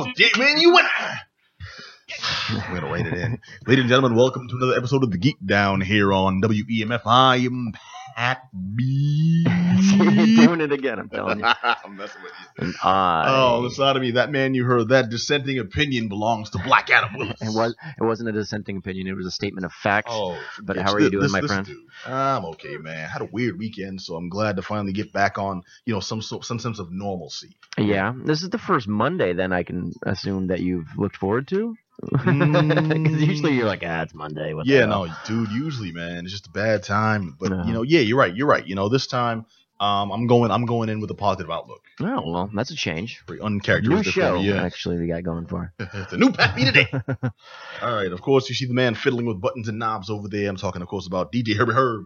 Oh, damn, man, you went. I'm gonna write it in. Ladies and gentlemen, welcome to another episode of the Geek Down here on WEMF. I am me. B. You're doing it again, I'm telling you. I'm messing with you. And I. Oh, the side of me, that man you heard, that dissenting opinion belongs to Black Adam Willis. It was. It wasn't a dissenting opinion. It was a statement of fact. Oh, But bitch, how are you doing, this- my this friend? dude. I'm okay, man. Had a weird weekend, so I'm glad to finally get back on, you know, some so- some sense of normalcy. Yeah, this is the first Monday. Then I can assume that you've looked forward to. Because Mm. usually you're like, ah, it's Monday. What yeah, no, dude. Usually, man, it's just a bad time. But No. you know, yeah, you're right. You're right. You know, this time, um, I'm going. I'm going in with a positive outlook. Oh well, that's a change. Very New show, yeah. actually, we got going for. it's a new Pat B today. All right. Of course, you see the man fiddling with buttons and knobs over there. I'm talking, of course, about DJ Herbie Herb.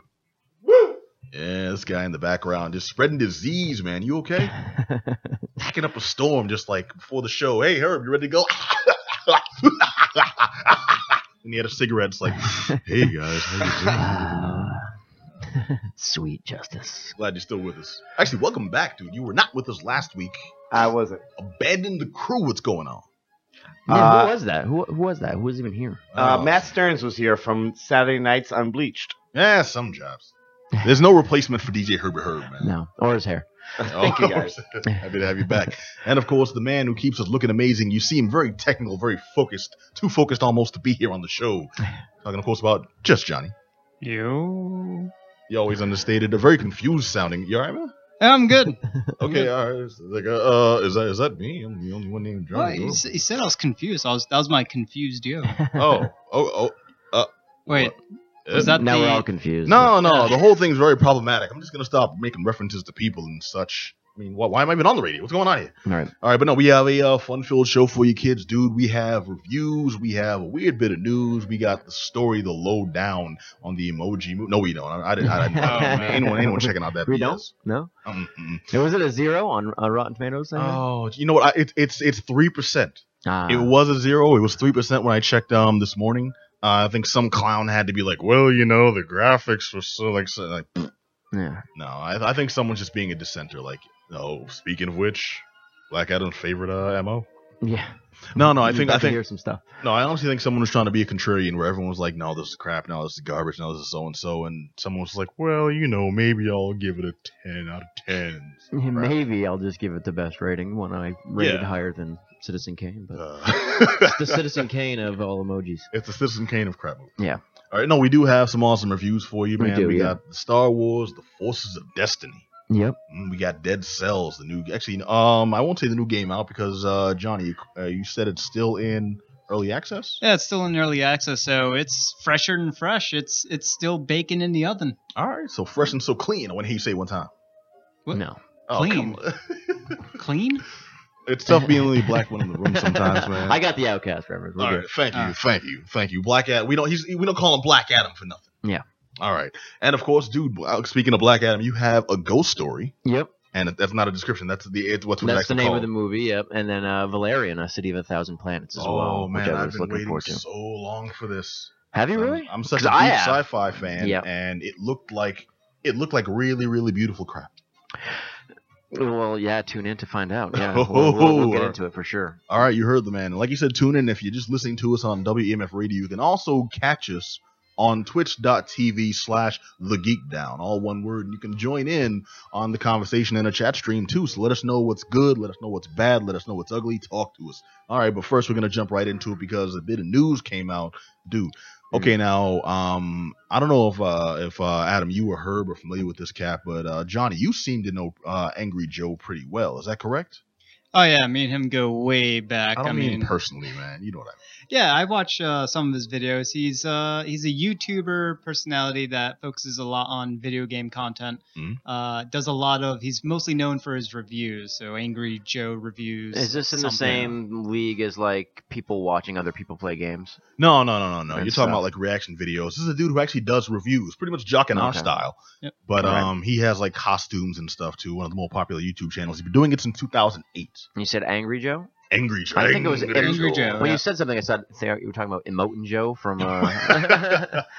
Woo! Yeah, this guy in the background just spreading disease, man. You okay? Packing up a storm just like before the show. Hey, Herb, you ready to go? and he had a cigarette. It's like, hey guys, how you doing? Sweet justice. Glad you're still with us. Actually, welcome back, dude. You were not with us last week. I wasn't. Abandoned the crew. What's going on? Yeah, Uh, who was that? Who, who was that? Who was even here? Uh, Oh. Matt Stearns was here from Saturday Nights Unbleached. Yeah, some jobs. There's no replacement for DJ Herbie Herb, man. No, or his hair. Thank you, guys. Happy to have you back. And of course, the man who keeps us looking amazing. You seem very technical, very focused, too focused almost to be here on the show. Talking, of course, about just Johnny. You. You always understated, a very confused sounding. You alright, man? I'm good. Okay, all right. Like, uh, uh, is that is that me? I'm the only one named Well, Johnny. you, s- you said I was confused. I was that was my confused you. oh, oh, oh. Wait, uh, was that now we're all confused. No, no, the whole thing's very problematic. I'm just gonna stop making references to people and such. I mean, why, why am I even on the radio? What's going on here? All right. All right, but no, we have a uh, fun-filled show for you kids, dude. We have reviews. We have a weird bit of news. We got the story, the lowdown on the emoji. Mo- no, we don't. I, I didn't. I, didn't Oh, anyone, anyone checking out that? We don't. No. Um. Now, Was it a zero on, on Rotten Tomatoes? Oh, you know what? I, it, it's it's three percent. Ah. It was a zero. It was three percent when I checked um this morning. Uh, I think some clown had to be like, well, you know, the graphics were so like, so, like yeah. no. I, I think someone's just being a dissenter. Like, oh, Speaking of which, Black Adam's favorite uh, mo. Yeah. No, no. I You're think I think hear some stuff. No, I honestly think someone was trying to be a contrarian where everyone was like, no, this is crap, no, this is garbage, no, this is so and so. And someone was like, well, you know, maybe I'll give it a 10 out of 10. Maybe I'll just give it the best rating, when I rate Yeah. higher than Citizen Kane, but Uh, it's the Citizen Kane of all emojis. it's the Citizen Kane of crap movie. Yeah. All right, no, we do have some awesome reviews for you, We man. do, we yeah. got Star Wars, The Forces of Destiny. Yep. Mm, We got Dead Cells, the new. Actually, um, I won't say the new game out because uh, Johnny, you, uh, you said it's still in early access. Yeah, it's still in early access, so it's fresher than fresh. It's it's still baking in the oven. All right, so fresh and so clean. I want to hear you say it one time. What? No. Oh, Clean. come on. Clean? It's tough being the only black one in the room sometimes, man. I got the Outcast reference. We're All good. right, thank you, Ah. thank you, thank you. Black Adam. We don't. He's. We don't call him Black Adam for nothing. Yeah. All right, and of course, dude. uh, Speaking of Black Adam, you have a ghost story, Yep. and that's not a description. That's the. It's what's That's the name called. of the movie. Yep. And then uh, Valerian, A City of a Thousand Planets as oh well, Oh man, I I've been waiting so long for this. Have you I'm- really? I'm, such a 'Cause deep have. sci-fi fan, Yeah. and it looked like it looked like really, really beautiful crap. Well, yeah. Tune in to find out. Yeah. Oh, we'll, we'll, we'll get uh, into it for sure. All right, you heard the man. And like you said, tune in if you're just listening to us on WEMF Radio. You can also catch us on twitch.tv slash the geek down all one word and you can join in on the conversation in a chat stream too so let us know what's good let us know what's bad let us know what's ugly talk to us all right but first we're gonna jump right into it because a bit of news came out dude okay now um i don't know if uh if uh adam you or herb are familiar with this cap but uh johnny you seem to know uh angry joe pretty well. Is that correct? Oh yeah, me and him go way back. i don't mean, mean, personally man. You know what i mean yeah, I watch uh, some of his videos. He's uh, he's a YouTuber personality that focuses a lot on video game content. Mhm. Uh, does a lot of. He's mostly known for his reviews. So Angry Joe reviews. Is this in the same league as like people watching other people play games? No, no, no, no, no. And You're talking stuff. about like reaction videos. This is a dude who actually does reviews, pretty much Jock and our style. Yep. But Alright. um, he has like costumes and stuff too. One of the more popular YouTube channels. He's been doing it since 2008. You said Angry Joe. Angry Joe. I think it was Angry Joe. When you said something, I said you were talking about Immortan Joe from. Uh,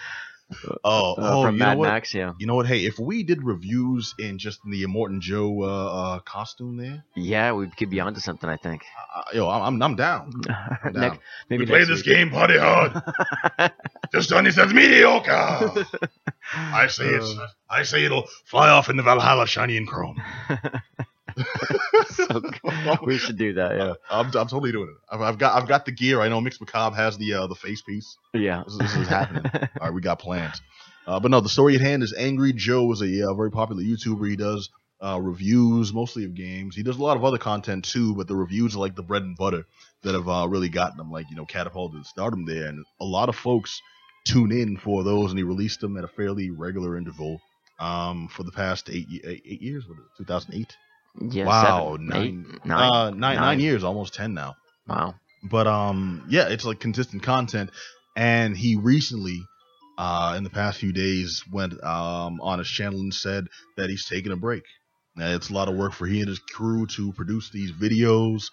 Oh, uh, oh, from Mad? Max. Yeah, You know what? Hey, if we did reviews in just the Immortan Joe uh, uh, costume there, yeah, we could be onto something. I think. uh, yo, I'm, I'm down. I'm down. Next, maybe we play next this week. game pretty hard. This Johnny says mediocre. I say it's I say it'll fly off into Valhalla, shiny and chrome. So, we should do that. Yeah. I'm, I'm totally doing it. I've, I've got I've got the gear. I know Mix Macabre has the uh, the face piece. Yeah. This is, this is happening. All right, we got plans. Uh, but no, the story at hand is Angry Joe is a uh, very popular YouTuber. He does uh, reviews mostly of games. He does a lot of other content too, but the reviews are like the bread and butter that have uh, really gotten him like you know catapulted stardom there. And a lot of folks tune in for those, and he released them at a fairly regular interval um, for the past eight eight, eight years. What is it, 2008? Yeah. Wow, seven, nine- eight, nine. Uh, nine, nine Nine. years, almost ten now. wow. but um yeah it's like consistent content and he recently uh in the past few days went um on his channel and said that he's taking a break now, it's a lot of work for he and his crew to produce these videos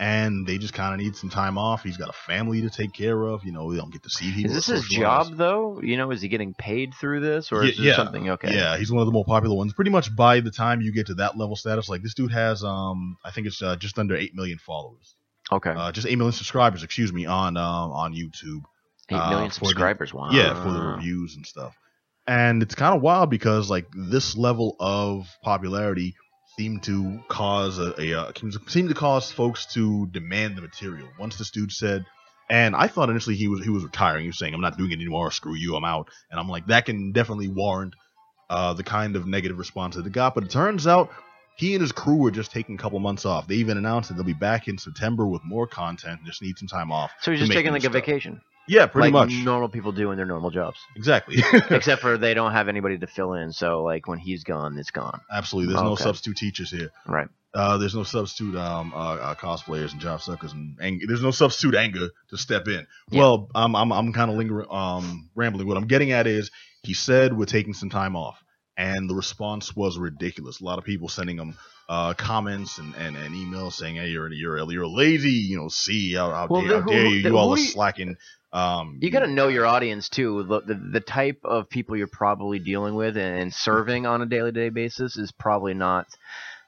and they just kind of need some time off he's got a family to take care of you know they don't get to see people Is this his job though? You know, is he getting paid through this, or Ye- is this yeah, something? Okay. Yeah, he's one of the more popular ones. Pretty much by the time you get to that level status, like this dude has, um, I think it's uh, just under eight million followers, Okay. uh, just eight million subscribers, excuse me, on um, on YouTube. Eight uh, million the- subscribers. wow. Yeah, for the reviews and stuff. And it's kind of wild because like this level of popularity seemed to cause a, a uh, seemed to cause folks to demand the material. Once this dude said, and I thought initially he was he was retiring. He was saying, "I'm not doing it anymore. Screw you. I'm out." And I'm like, that can definitely warrant uh, the kind of negative response that it got. But it turns out he and his crew were just taking a couple months off. They even announced that they'll be back in September with more content. Just need some time off. So he's just taking like a stuff. vacation, Yeah, pretty like much. normal people do in their normal jobs, Exactly. except for they don't have anybody to fill in. So like when he's gone, it's gone. Absolutely. There's no Okay. substitute teachers here. Right. Uh, there's no substitute um, uh, uh, cosplayers and job suckers, and ang- there's no substitute anger to step in. Yeah. Well, I'm I'm, I'm kind of lingering, um, rambling. What I'm getting at is he said we're taking some time off, and the response was ridiculous. A lot of people sending him uh, comments and, and, and emails saying, "Hey, you're you're you're lazy. You know, see how, how, Well, dare, the- how dare you? the- You all are slacking." Um, You got to know your audience too. The, the the type of people you're probably dealing with and serving on a daily day basis is probably not.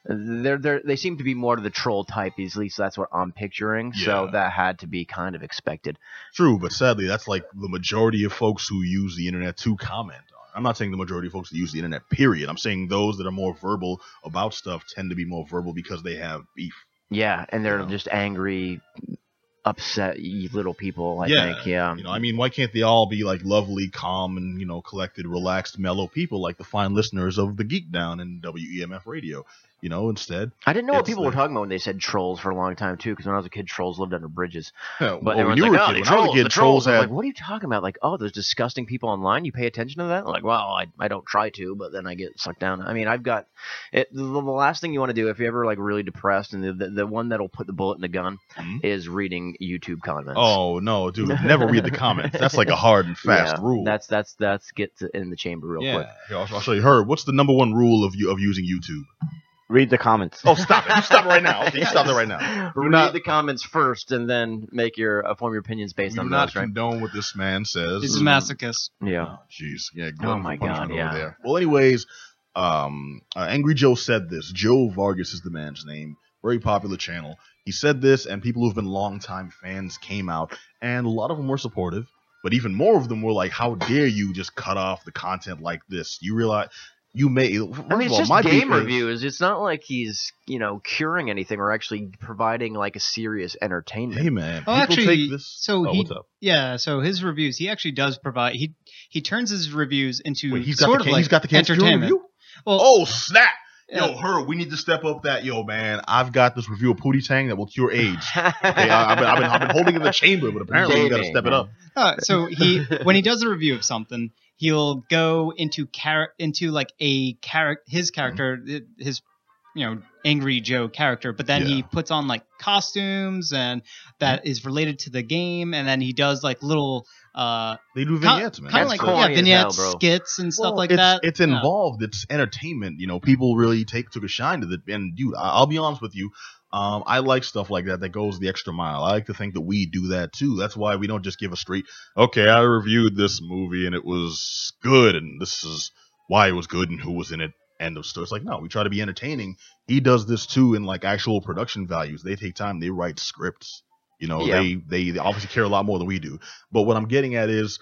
They're they're, they seem to be more to the troll type. At least that's what I'm picturing. So that had to be kind of expected. True, but sadly, that's like the majority of folks who use the internet to comment. I'm not saying the majority of folks that use the internet, period. I'm saying those that are more verbal about stuff tend to be more verbal because they have beef. Yeah, and they're Yeah. just angry, upset little people. I Yeah, think. Yeah. You know, I mean, why can't they all be like lovely, calm, and you know, collected, relaxed, mellow people like the fine listeners of the Geek Down and WEMF Radio? You know, instead, I didn't know what people were talking about when they said trolls for a long time too. Because when I was a kid, trolls lived under bridges. well, But when everyone's you like, were a "Oh, kid, the I was a trolls, kid, the trolls had like, what are you talking about? Like, oh, there's disgusting people online. You pay attention to that? I'm like, well, I, I don't try to, but then I get sucked down. I mean, I've got it. The, the last thing you want to do if you're ever like really depressed, and the, the, the one that'll put the bullet in the gun Mhm. is reading YouTube comments. Oh no, dude! Never read the comments. That's like a hard and fast Yeah, rule. That's that's that's get to, in the chamber real quick. Here, I'll, I'll show you. Her, what's the number one rule of you of using YouTube? Read the comments. Oh, stop it! You stop it right now. Okay, you stop that right now. Read not- the comments first, and then make your uh, form your opinions based We do on not those, right? condone what this man says. He's a masochist. Yeah. Oh, jeez. Yeah. Oh my God, yeah. There. Well, anyways, um, uh, Angry Joe said this. Joe Vargas is the man's name. Very popular channel. He said this, and people who've been longtime fans came out, and a lot of them were supportive. But even more of them were like, "How dare you just cut off the content like this? You realize you may." First I mean, of all, just my beef game is- reviews. It's not like he's, you know, curing anything or actually providing like a serious entertainment. Hey man, Oh, actually, take this. so oh, he- what's up? Yeah, so his reviews, he actually does provide. He he turns his reviews into Wait, he's got sort the of like he's got the entertainment. review. Well, Oh snap! Yeah. Yo, her, we need to step up that. Yo, man, I've got this review of Pootie Tang that will cure AIDS. okay, Okay, I, have been, I've, been, I've been holding it in the chamber, but apparently we got to Jamie, step it up. Uh, so he when he does a review of something, he'll go into char- into like a character, his character, his you know angry Joe character, but then he puts on like costumes and that is related to the game, and then he does like little uh They do kind vignettes, man. Kind of like corny yeah vignettes, hell, skits and stuff like it's, that. It's Yeah. involved. It's entertainment. You know, people really take took a shine to it. And dude, I, I'll be honest with you. Um, I like stuff like that that goes the extra mile. I like to think that we do that too. That's why we don't just give a straight, okay, I reviewed this movie and it was good, and this is why it was good and who was in it. End of story. It's like no, we try to be entertaining. He does this too in like actual production values. They take time. They write scripts. You know, Yeah. they, they they obviously care a lot more than we do. But what I'm getting at is,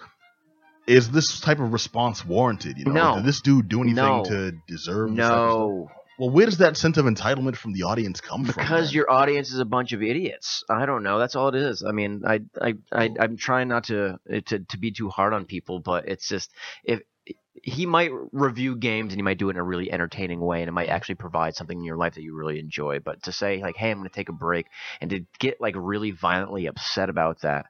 is this type of response warranted? You know, No. did this dude do anything No. to deserve? this type of stuff? No, Well, where does that sense of entitlement from the audience come from? because your audience is a bunch of idiots. I don't know. That's all it is. I mean, I, I, I I'm trying not to to to be too hard on people, but it's just if he might review games and he might do it in a really entertaining way and it might actually provide something in your life that you really enjoy. But to say like hey i'm going to take a break and to get like really violently upset about that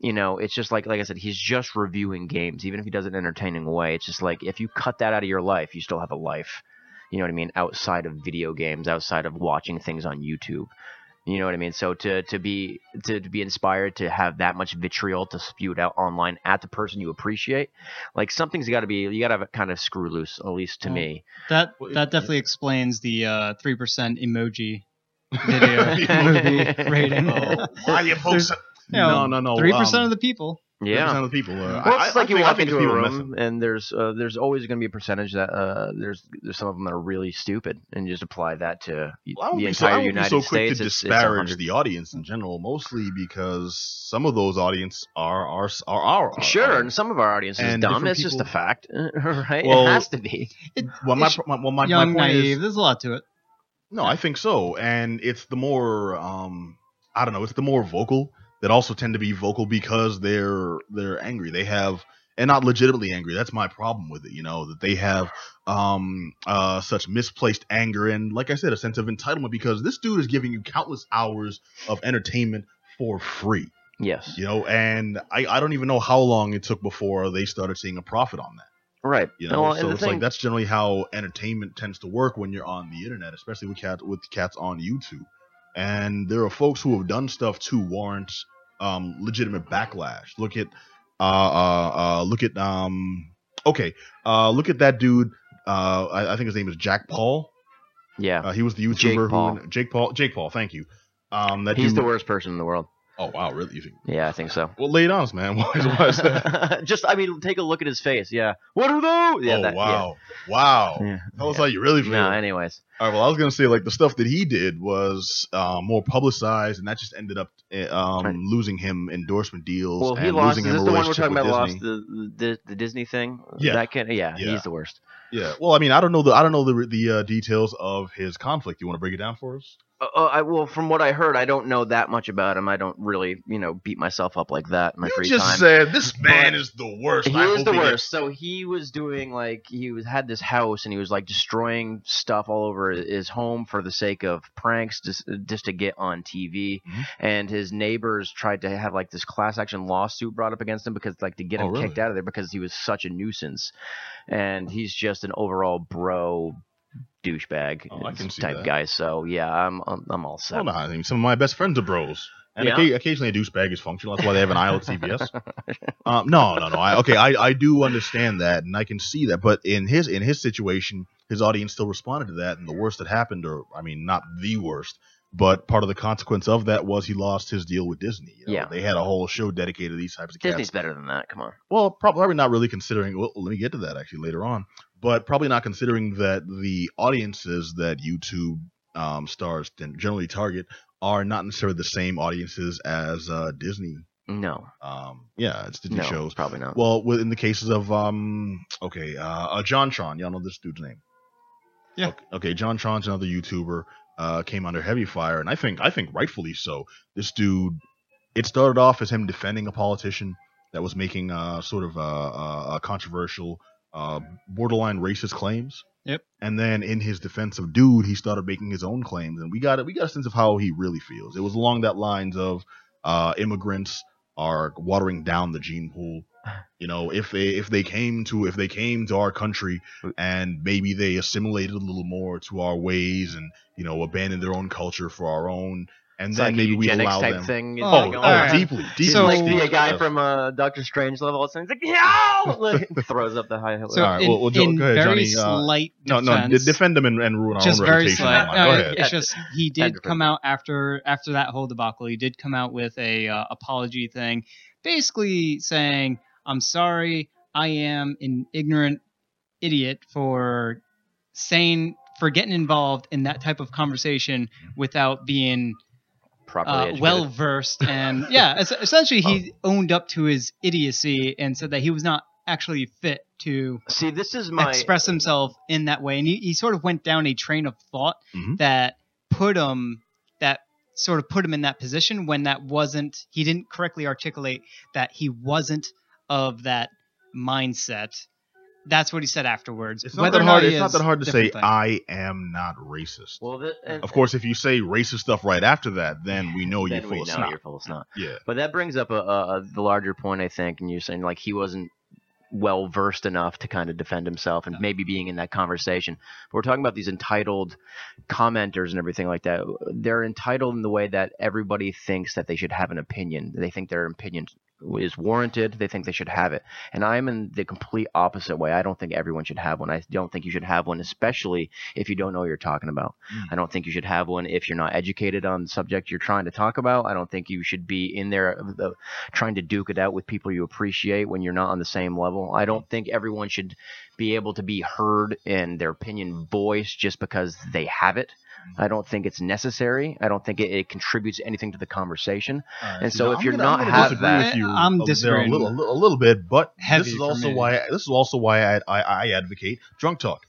you know it's just like like i said he's just reviewing games even if he does it in an entertaining way. It's just like if you cut that out of your life you still have a life you know what i mean outside of video games outside of watching things on youtube you know what I mean? So to to be to, to be inspired to have that much vitriol to spew out online at the person you appreciate, like something's got to be you got to have kind of screw loose, at least to Well, me. That that definitely explains the uh, three percent emoji video movie rating. Oh, why you folks? You know, no, no, no. Three percent um, of the people. Yeah. 3% of the people. Uh, Well, it's I like you think- walk into a room and there's uh, there's always going to be a percentage that uh, there's there's some of them that are really stupid, and you just apply that to y- Well, I won't the be so, I entire won't United be so quick States. to it's, it's disparage the audience in general, mostly because some of those audience are are are our Sure, and some of our audience is And dumb. different It's just a fact, right? Well, it has to be. Well, my, my, well, my, my point naive. is, There's a lot to it. no, I think so, and it's the more um, I don't know, it's the more vocal that also tend to be vocal because they're they're angry. They have and not legitimately angry. That's my problem with it. You know that they have um uh such misplaced anger and like I said, a sense of entitlement because this dude is giving you countless hours of entertainment for free. Yes, You know, and I I don't even know how long it took before they started seeing a profit on that. right. You know, well, so it's thing, like that's generally how entertainment tends to work when you're on the internet, especially with cat with cats on YouTube. And there are folks who have done stuff to warrant um, legitimate backlash. Look at uh, uh, uh, look at um, okay, uh, look at that dude. Uh, I, I think his name is Jack Paul. yeah, Uh, he was the YouTuber Jake who Paul. Jake Paul. Jake Paul. Thank you. Um, that he's dude, the worst person in the world. Oh wow, really? You think? Yeah, I think so. Well, lay it on us, man. Why is, why is that? Just, I mean, take a look at his face. Yeah. What are those? Yeah. oh that, wow, wow. Yeah. Tell us Yeah. how you really feel. No, anyways. All right. Well, I was gonna say like the stuff that he did was uh, more publicized, and that just ended up uh, um, Right. losing him endorsement deals. Well, he lost. Is this the one we're talking about? Disney. Lost the, the the Disney thing. Yeah. That can. Yeah, Yeah. He's the worst. Yeah. Well, I mean, I don't know the I don't know the the uh, details of his conflict. You want to break it down for us? Uh, uh, I well, from what I heard, I don't know that much about him. I don't really, you know, beat myself up like that in my you free just time. said this man But is the worst. He I is the he worst. So he was doing like he was had this house and he was like destroying stuff all over his home for the sake of pranks, just just to get on TV. Mhm. And his neighbors tried to have like this class action lawsuit brought up against him because like to get Oh, him really? kicked out of there because he was such a nuisance. And he's just an overall bro douchebag Oh, I can see type that. guy. So yeah, I'm I'm, I'm all set. Well, no, I mean, some of my best friends are bros. And Yeah? occa- occasionally a douchebag is functional. That's why they have an aisle at CVS. um, no, no, no. I, okay, I, I do understand that, and I can see that. But in his in his situation, his audience still responded to that, and the worst that happened, or I mean, not the worst, but part of the consequence of that was he lost his deal with Disney. You know? Yeah. they had a whole show dedicated to these types of cats. Disney's better than that. Come on. Well, probably not really considering. Well, let me get to that actually later on. But probably not considering that the audiences that YouTube um, stars generally target are not necessarily the same audiences as uh, Disney. No, Um, yeah, it's Disney no, shows. probably not. Well, with- in the cases of um, okay, uh, uh, JonTron, y'all know this dude's name. Yeah. Okay, okay, JonTron's another YouTuber. Uh, came under heavy fire, and I think I think rightfully so. This dude, it started off as him defending a politician that was making uh, sort of uh, uh, uh, controversial, uh, borderline racist claims. Yep. And then in his defense of dude, he started making his own claims, and we got it. We got a sense of how he really feels. It was along that lines of uh, immigrants are watering down the gene pool. You know, if they if they came to if they came to our country and maybe they assimilated a little more to our ways and you know abandoned their own culture for our own, and It's then like a maybe we allow type them. thing. is Oh, Oh, going oh, on. deeply, deeply. So- like be a guy from uh, Doctor Strangelove. All of a sudden, he's like, "Yow!" Like, throws up the high hill. So All right, in, well, well, Joe, in go ahead, very Johnny, uh, slight no, no, defend him and, and ruin our just own very reputation. slight. online. No, Go ahead. it's just he did come out after after that whole debacle. He did come out with a uh, apology thing, basically saying, "I'm sorry, I am an ignorant idiot for saying for getting involved in that type of conversation without being properly uh, well versed and yeah, essentially he owned up to his idiocy and said that he was not actually fit to See, this is my express himself in that way. And he, he sort of went down a train of thought Mhm. that put him that sort of put him in that position when that wasn't he didn't correctly articulate that he wasn't of that mindset that's what he said afterwards It's not Whether that hard. he It's not that hard to say. different thing. I am not racist. well, the, and, Of course, if you say racist stuff right after that, then we know you're then full we of know snot. you're full of snot. Yeah. But that brings up a, a, a the larger point, I think, and you're saying like he wasn't well versed enough to kind of defend himself and No. maybe being in that conversation. But we're talking about these entitled commenters and everything like that. They're entitled in the way that everybody thinks that they should have an opinion. They think their opinion is warranted. They think they should have it. And I'm in the complete opposite way. I don't think everyone should have one. I don't think you should have one, especially if you don't know what you're talking about. Mm. I don't think you should have one if you're not educated on the subject you're trying to talk about. I don't think you should be in there uh, trying to duke it out with people you appreciate when you're not on the same level. I don't think everyone should be able to be heard and their opinion voiced just because they have it. I don't think it's necessary. I don't think it, it contributes anything to the conversation. And so if I'm you're gonna- not I'm have that- with you I'm there disagreeing a little, a little, a little bit, but this is also why this is also why I, I I advocate drunk talk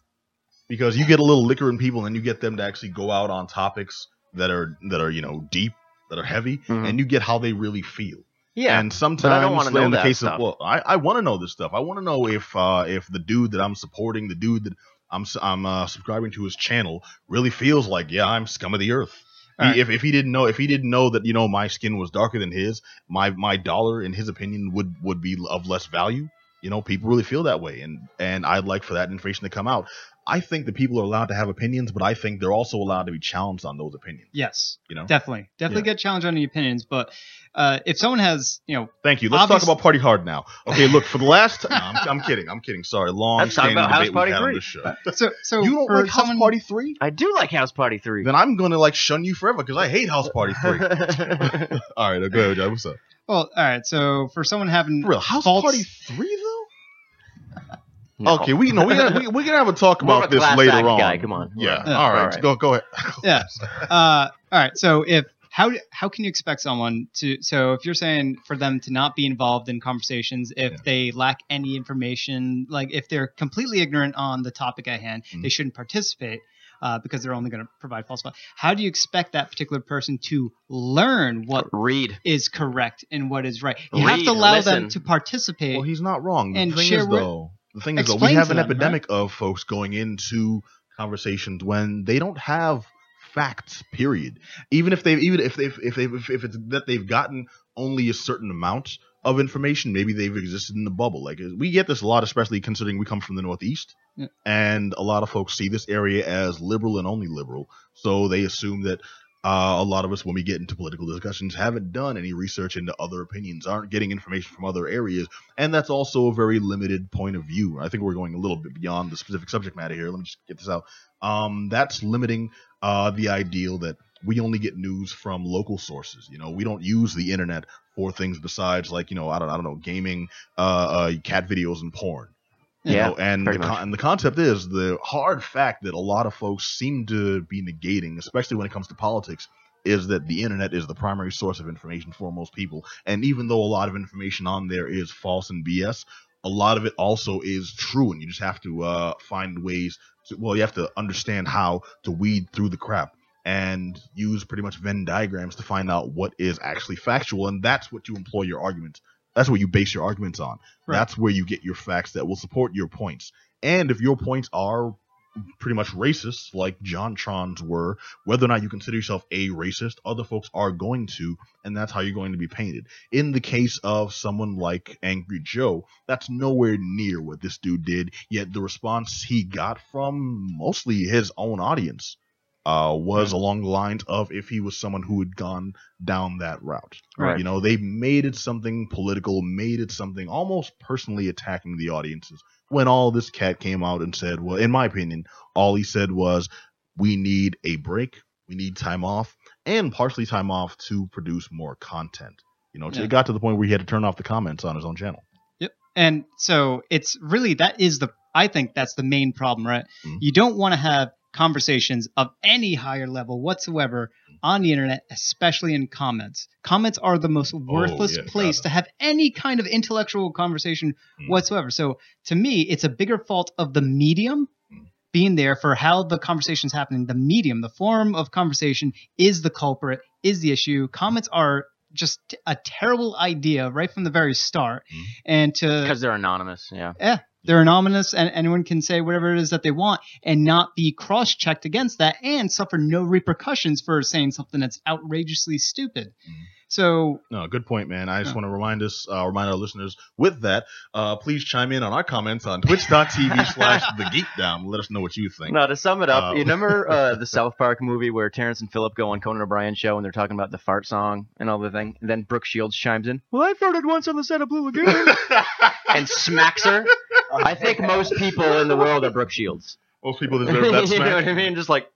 because you get a little liquor in people and you get them to actually go out on topics that are that are you know deep that are heavy Mhm. and you get how they really feel. Yeah. and sometimes I don't wanna know in the case stuff. of well, I, I want to know this stuff. I want to know if uh, if the dude that I'm supporting, the dude that I'm I'm uh, subscribing to his channel, really feels like yeah, I'm scum of the earth. He- Alright. If, if he didn't know if he didn't know that you know my skin was darker than his, my my dollar in his opinion would would be of less value. You know, people really feel that way, and and I'd like for that information to come out. I think that people are allowed to have opinions, but I think they're also allowed to be challenged on those opinions. yes You know. definitely definitely Yeah. get challenged on the opinions but uh, if someone has you know Thank you. Let's Obvious- talk about Party Hard now. Okay, look for the last. no, I'm, I'm kidding. I'm kidding. Sorry, long Let's talk standing about House debate Party we've had on 3. this show. so so You don't for like House Party Three? I do like House Party 3. Then I'm gonna like shun you forever because I hate House Party Three. All right, go ahead, John. What's up? well all right so for someone having For real, House False- Party Three though? No. Okay, we know we gotta, we, we can have a talk More about a this later on. guy, come on. Yeah. Yeah. all right. All right. Go go ahead. yeah uh, all right so if how how can you expect someone to so if you're saying for them to not be involved in conversations if Yeah. they lack any information like if they're completely ignorant on the topic at hand Mhm. they shouldn't participate uh, because they're only going to provide false info. How do you expect that particular person to learn what Read. is correct and what is right? You have to allow them to participate. Well, he's not wrong. The And thing share is, what- though, the thing is, though, we have an them, right? epidemic of folks going into conversations when they don't have facts. Period. Even if they've even if they, if they, if, if it's that they've gotten only a certain amount of information, maybe they've existed in the bubble. Like we get this a lot, especially considering we come from the Northeast, Yeah. and a lot of folks see this area as liberal and only liberal, so they assume that uh, a lot of us, when we get into political discussions, haven't done any research into other opinions, aren't getting information from other areas, and that's also a very limited point of view. I think we're going a little bit beyond the specific subject matter here. Let me just get this out. Um, that's limiting uh, the ideal that we only get news from local sources. You know, we don't use the internet for things besides like you know I don't I don't know gaming, uh, uh cat videos and porn. Yeah, know, and the, much. and the concept is the hard fact that a lot of folks seem to be negating, especially when it comes to politics, is that the internet is the primary source of information for most people. And even though a lot of information on there is false and BS, a lot of it also is true, and you just have to uh, find ways. To, well, you have to understand how to weed through the crap and use pretty much Venn diagrams to find out what is actually factual, and that's what you employ your arguments. That's what you base your arguments on. Right. That's where you get your facts that will support your points. And if your points are pretty much racist, like JonTron's were, whether or not you consider yourself a racist, other folks are going to, and that's how you're going to be painted. In the case of someone like Angry Joe, that's nowhere near what this dude did, yet the response he got from mostly his own audience uh, was along the lines of if he was someone who had gone down that route. Right. You know, they made it something political, made it something almost personally attacking the audiences. When all this cat came out and said, well, in my opinion, all he said was, we need a break, we need time off, and partially time off to produce more content. You know, Yeah. it got to the point where he had to turn off the comments on his own channel. Yep. And so it's really that is the I think that's the main problem, right? Mhm. You don't want to have conversations of any higher level whatsoever on the internet, especially in comments. Comments are the most worthless yeah, place gotta. to have any kind of intellectual conversation Mm. whatsoever. So to me, it's a bigger fault of the medium Mm. being there for how the conversation's happening. The medium, the form of conversation is the culprit, is the issue. Comments are just a terrible idea right from the very start. Mm. And to because they're anonymous. Yeah. yeah, they're anonymous and anyone can say whatever it is that they want and not be cross checked against that and suffer no repercussions for saying something that's outrageously stupid. Mhm. So, No, good point, man. I just Yeah. want to remind us, uh, remind our listeners with that, uh, please chime in on our comments on twitch.tv slash the geek down. Let us know what you think. Now, to sum it up, Uh, you remember uh, the South Park movie where Terrence and Phillip go on Conan O'Brien show and they're talking about the fart song and all the thing, and then Brooke Shields chimes in, "Well, I farted once on the set of Blue Lagoon," and smacks her. I think most people in the world are Brooke Shields. Most people deserve that you smack. know what I mean? Just like,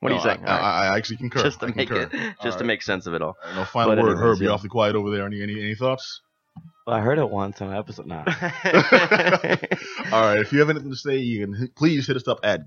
what do you say? I, I, I actually concur. just to I make concur. it, just to right. make sense of it all. No final But word, anyways, Herb. Yeah. awfully quiet over there. Any any, any thoughts? Well, I heard it once on an episode now. All right. If you have anything to say, you can please hit us up at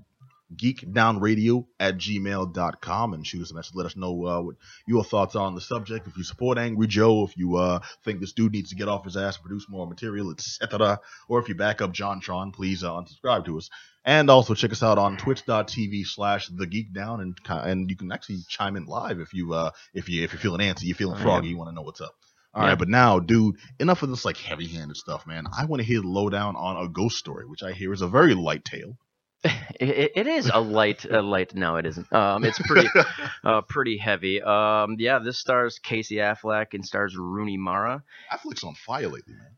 geekdownradio at gmail.com and shoot us a message. Let us know uh, what your thoughts are on the subject. If you support Angry Joe, if you uh, think this dude needs to get off his ass and produce more material, etc., or if you back up JonTron, please uh, unsubscribe to us. And also check us out on twitch.tv slash the geek down and and you can actually chime in live if you uh if you if you're feeling antsy, you're feeling Oh, froggy, you want to know what's up. All right, Yeah. but now, dude, enough of this like heavy-handed stuff, man. I want to hear the lowdown on a ghost story, which I hear is a very light tale. It, it- is a light, a light. No, it isn't. Um, it's pretty, uh, pretty heavy. Um, yeah, this stars Casey Affleck and stars Rooney Mara. Affleck's on fire lately, man.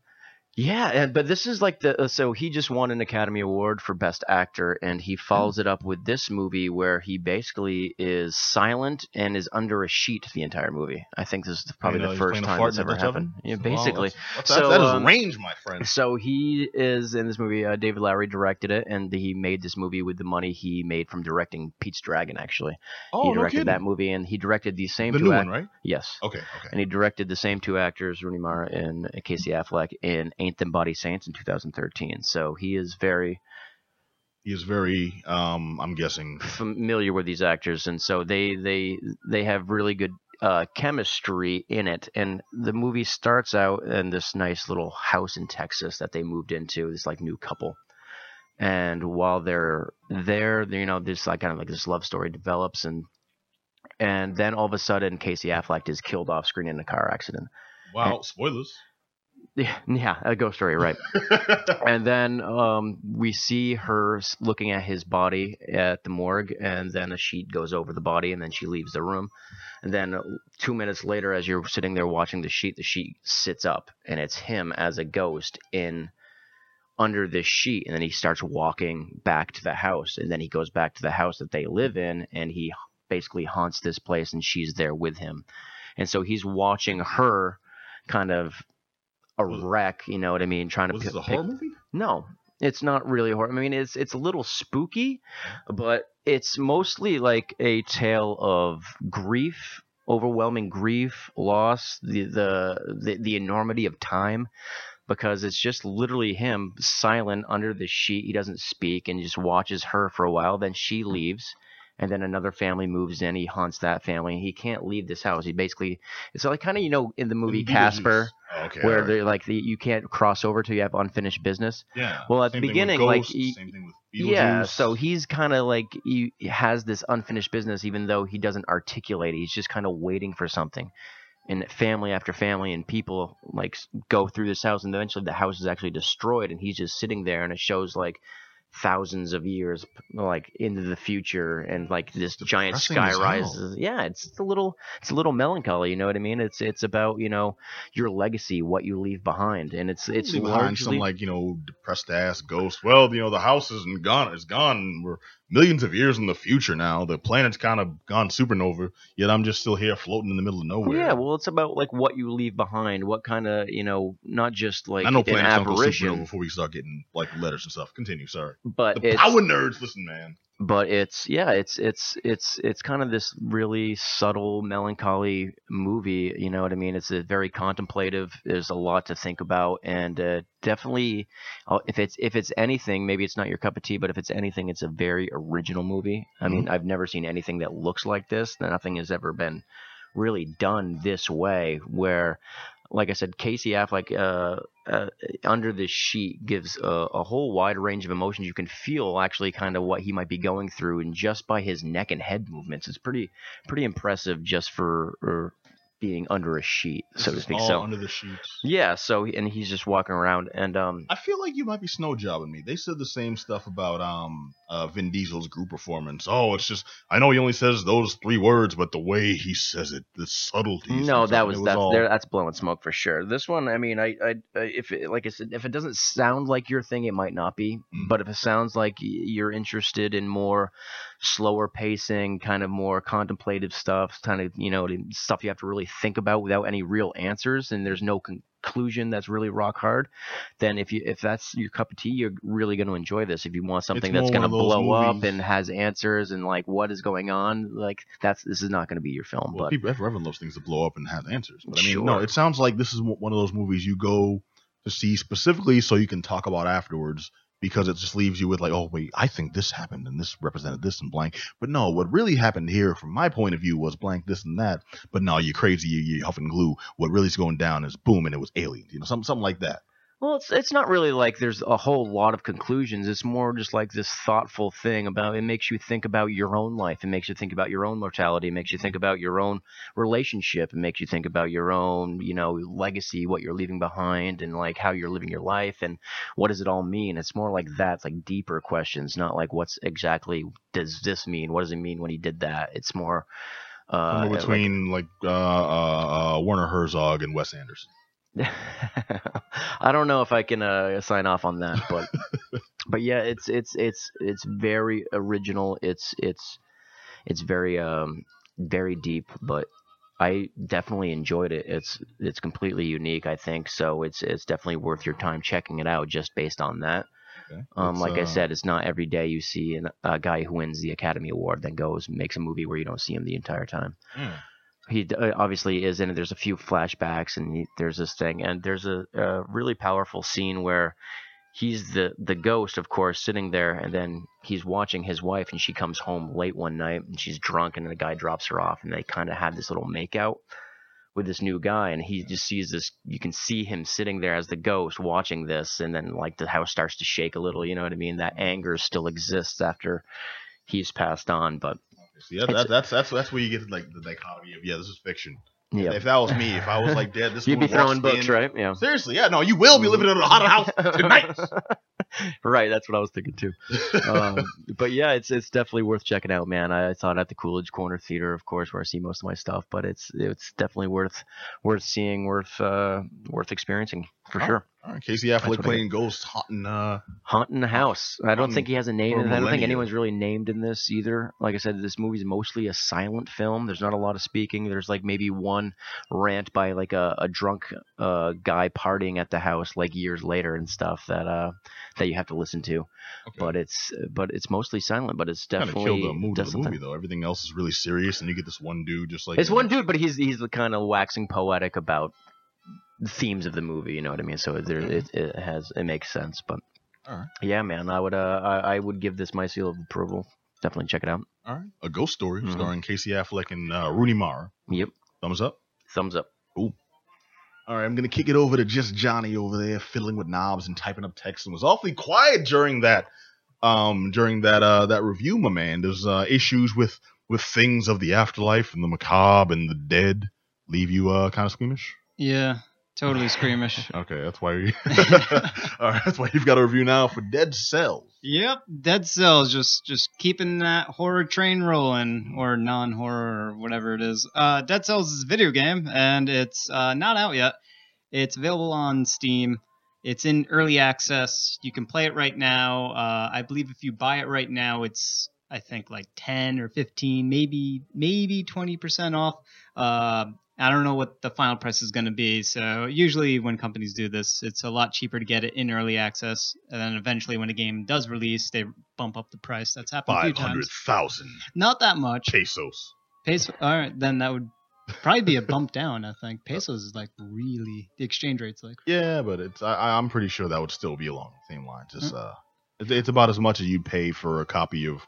Yeah, and but this is like the uh, so he just won an Academy Award for Best Actor, and he follows it up with this movie where he basically is silent and is under a sheet the entire movie. I think this is probably You know, the first time that's ever happened. Yeah, Wow, basically. that's- that's- So, that is um, range, my friend. So he is in this movie. Uh, David Lowery directed it, and he made this movie with the money he made from directing Pete's Dragon. Actually, Oh, he directed kidding. that movie, and he directed these same the two new act- one, right? Yes, Okay, okay. and he directed the same two actors, Rooney Mara and Casey Affleck, in Ain't Them Body Saints in 2013. So he is very He is very, um, I'm guessing, familiar with these actors, and so they they they have really good uh, chemistry in it. And the movie starts out in this nice little house in Texas that they moved into. This like new couple, and while they're there, you know, this like kind of like this love story develops, and and then all of a sudden, Casey Affleck is killed off screen in a car accident. wow, spoilers. Yeah, yeah, a ghost story, right? and then um, we see her looking at his body at the morgue, and then a sheet goes over the body, and then she leaves the room. And then uh, two minutes later, as you're sitting there watching the sheet, the sheet sits up, and it's him as a ghost in under this sheet, and then he starts walking back to the house, and then he goes back to the house that they live in, and he basically haunts this place, and she's there with him, and so he's watching her kind of a wreck, you know what I mean, trying to Was pick, this a pick horror movie? no, it's not really horror. I mean, it's it's a little spooky, but it's mostly like a tale of grief, overwhelming grief, loss, the the the, the enormity of time, because it's just literally him silent under the sheet. He doesn't speak and just watches her for a while. Then she leaves. And then another family moves in. He haunts that family. He can't leave this house. He basically, it's like kind of you know in the movie Casper, Oh, okay, where right. they're like the, you can't cross over till you have unfinished business. yeah. well, at the Same thing with beginning, like, he- same thing with Yeah, so he's kind of like he has this unfinished business, even though he doesn't articulate. it. He's just kind of waiting for something, and family after family and people like go through this house, and eventually the house is actually destroyed, and he's just sitting there, and it shows like thousands of years like into the future and like this giant sky rises yeah it's a little it's a little melancholy you know what i mean it's it's about you know your legacy what you leave behind and it's it's Leave behind some like you know depressed ass ghost. Well, you know the house isn't gone. It's gone. We're millions of years in the future now. The planet's kind of gone supernova, yet I'm just still here floating in the middle of oh, nowhere. Yeah, well, it's about like what you leave behind, what kind of you know, not just like I know planets don't go supernova before we start getting like letters and stuff. Continue, sorry. but The power nerds, listen, man. But it's yeah it's it's it's it's kind of this really subtle melancholy movie you know what i mean? It's a very contemplative there's a lot to think about and uh, definitely uh, if it's if it's anything maybe it's not your cup of tea but if it's anything it's a very original movie. I mean i've never seen anything that looks like this nothing has ever been really done this way where like I said, Casey Affleck uh, uh, under this sheet gives a, a whole wide range of emotions. You can feel actually kind of what he might be going through, and just by his neck and head movements, it's pretty pretty impressive just for being under a sheet, so to speak. So under the sheets. yeah, so and he's just walking around, and um, I feel like you might be snow jobbing me. They said the same stuff about um uh Vin Diesel's Groot performance. Oh, it's just I know he only says those three words, but the way he says it, the subtleties. No, that stuff, was that's all- there. That's blowing smoke for sure. This one, I mean, I, I, if it, like I said, if it doesn't sound like your thing, it might not be. Mhm. But if it sounds like you're interested in more slower pacing, kind of more contemplative stuff, kind of you know stuff you have to really think about without any real answers, and there's no conclusion that's really rock hard, then if you if that's your cup of tea, you're really going to enjoy this. If you want something that's going to blow up and has answers and like what is going on, like that's this is not going to be your film. Well, but people everyone loves things to blow up and have answers. But I mean, no, it sounds like this is one of those movies you go to see specifically so you can talk about afterwards because it just leaves you with like, oh wait, I think this happened and this represented this and blank. But no, what really happened here, from my point of view, was blank this and that. But no, you're crazy, you, you huffing glue. What really's going down is boom, and it was aliens, you know, something something like that. Well, it's it's not really like there's a whole lot of conclusions. It's more just like this thoughtful thing about it makes you think about your own life. It makes you think about your own mortality. It makes you think about your own relationship. It makes you think about your own, you know, legacy, what you're leaving behind, and like how you're living your life, and what does it all mean. It's more like that. It's like deeper questions, not like what's exactly does this mean? What does it mean when he did that? It's more. Uh, Somewhere like- between like, uh, uh, uh, Werner Herzog and Wes Anderson. I don't know if I can uh, sign off on that, but but yeah, it's it's it's it's very original. It's it's it's very um very deep, but I definitely enjoyed it. It's it's completely unique, I think. So it's it's definitely worth your time checking it out just based on that. Okay. Um, like I uh, said, it's not every day you see an, a guy who wins the Academy Award then goes and makes a movie where you don't see him the entire time mm. He uh, obviously is in it. There's a few flashbacks, and he, there's this thing, and there's a, a really powerful scene where he's the the ghost, of course, sitting there, and then he's watching his wife, and she comes home late one night, and she's drunk, and the guy drops her off, and they kind of have this little makeout with this new guy, and he just sees this. You can see him sitting there as the ghost watching this, and then like the house starts to shake a little. You know what I mean? That anger still exists after he's passed on, but See, that, that, that's that's that's where you get like the dichotomy of yeah, this is fiction. yeah, If that was me, if I was like dead, this you'd be throwing books, in- right? Yeah. Seriously, yeah, no, you will be living in a haunted house tonight. right, that's what I was thinking too. um, but yeah, it's it's definitely worth checking out, man. I saw it at the Coolidge Corner Theater, of course, where I see most of my stuff. But it's it's definitely worth worth seeing, worth uh, worth experiencing for Oh, sure. Right, Casey Affleck playing Ghost haunting. Uh, Haunting the house. I don't think he has a name. for in it. I don't think anyone's really named in this either. Like I said, this movie's mostly a silent film. There's not a lot of speaking. There's like maybe one rant by like a, a drunk uh, guy partying at the house like years later and stuff that uh that you have to listen to. okay. But it's but it's mostly silent. But it's kind of definitely the mood of the movie though. Everything else is really serious, and you get this one dude just like It's one dude, but he's he's the kind of waxing poetic about themes of the movie. You know what I mean? So there, it, it has it makes sense. But Alright. yeah, man, I would uh I, I would give this my seal of approval. Definitely check it out. All right, a ghost story Mhm. starring Casey Affleck and uh, Rooney Mara. Yep, Thumbs up. thumbs up. Cool. All right, I'm gonna kick it over to just Johnny over there, fiddling with knobs and typing up text, and was awfully quiet during that, um, during that uh that review, my man. There's uh issues with with things of the afterlife and the macabre and the dead. Leave you uh kind of squeamish. Yeah, totally squeamish. Okay, that's why. We All right, that's why you've got a review now for Dead Cells. Yep, Dead Cells just just keeping that horror train rolling, or non-horror, or whatever it is. Uh, Dead Cells is a video game, and it's uh, not out yet. It's available on Steam. It's in early access. You can play it right now. Uh, I believe if you buy it right now, it's I think like 10 or 15, maybe maybe 20% off. Uh, I don't know what the final price is going to be. So usually when companies do this, it's a lot cheaper to get it in early access, and then eventually when a game does release, they bump up the price. That's happened a few times. thousand Not that much. pesos. Peso. All right, then that would probably be a bump down. I think pesos is like really the exchange rate's like. Yeah, but it's I, I'm pretty sure that would still be along the same lines. It's Hmm. uh, it's, it's about as much as you'd pay for a copy of,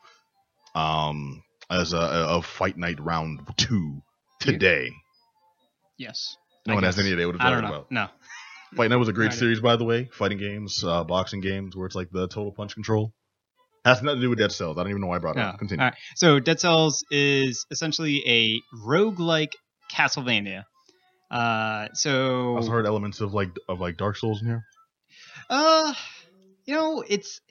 um, as a of Fight Night Round Two today. Yes. No I one has any idea what it's I talking know. about. No. Fight Night was a great series, by the way. Fighting games, uh, boxing games, where it's like the total punch control. Has nothing to do with Dead Cells. I don't even know why I brought it No. up. Continue. All right. So Dead Cells is essentially a roguelike Castlevania. Uh, I so also heard elements of like of like Dark Souls in here. Uh, you know, it's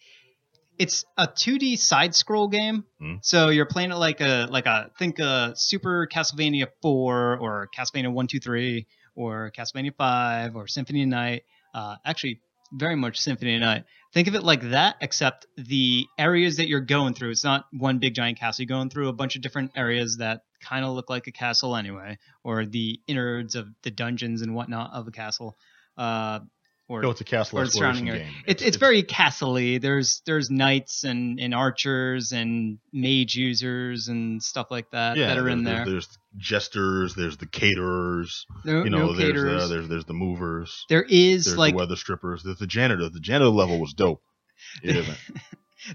it's a 2D side scroll game. Hmm. So you're playing it like a like a think a Super Castlevania 4 or Castlevania 1 2 3 or Castlevania 5 or Symphony of Night. Uh, actually very much Symphony of Night. Think of it like that except the areas that you're going through it's not one big giant castle. You're going through a bunch of different areas that kind of look like a castle anyway or the innards of the dungeons and whatnot of a castle. Uh or No, it's a castle or surrounding area. game. It's, it's very castle-y. There's there's knights and, and archers and mage users and stuff like that yeah. that are in there. There's, there's jesters. There's the caterers. no, You know, no there's caterers. uh, there's there's the movers. there is There's like the weather strippers. There's the janitor. The janitor level was dope. It isn't.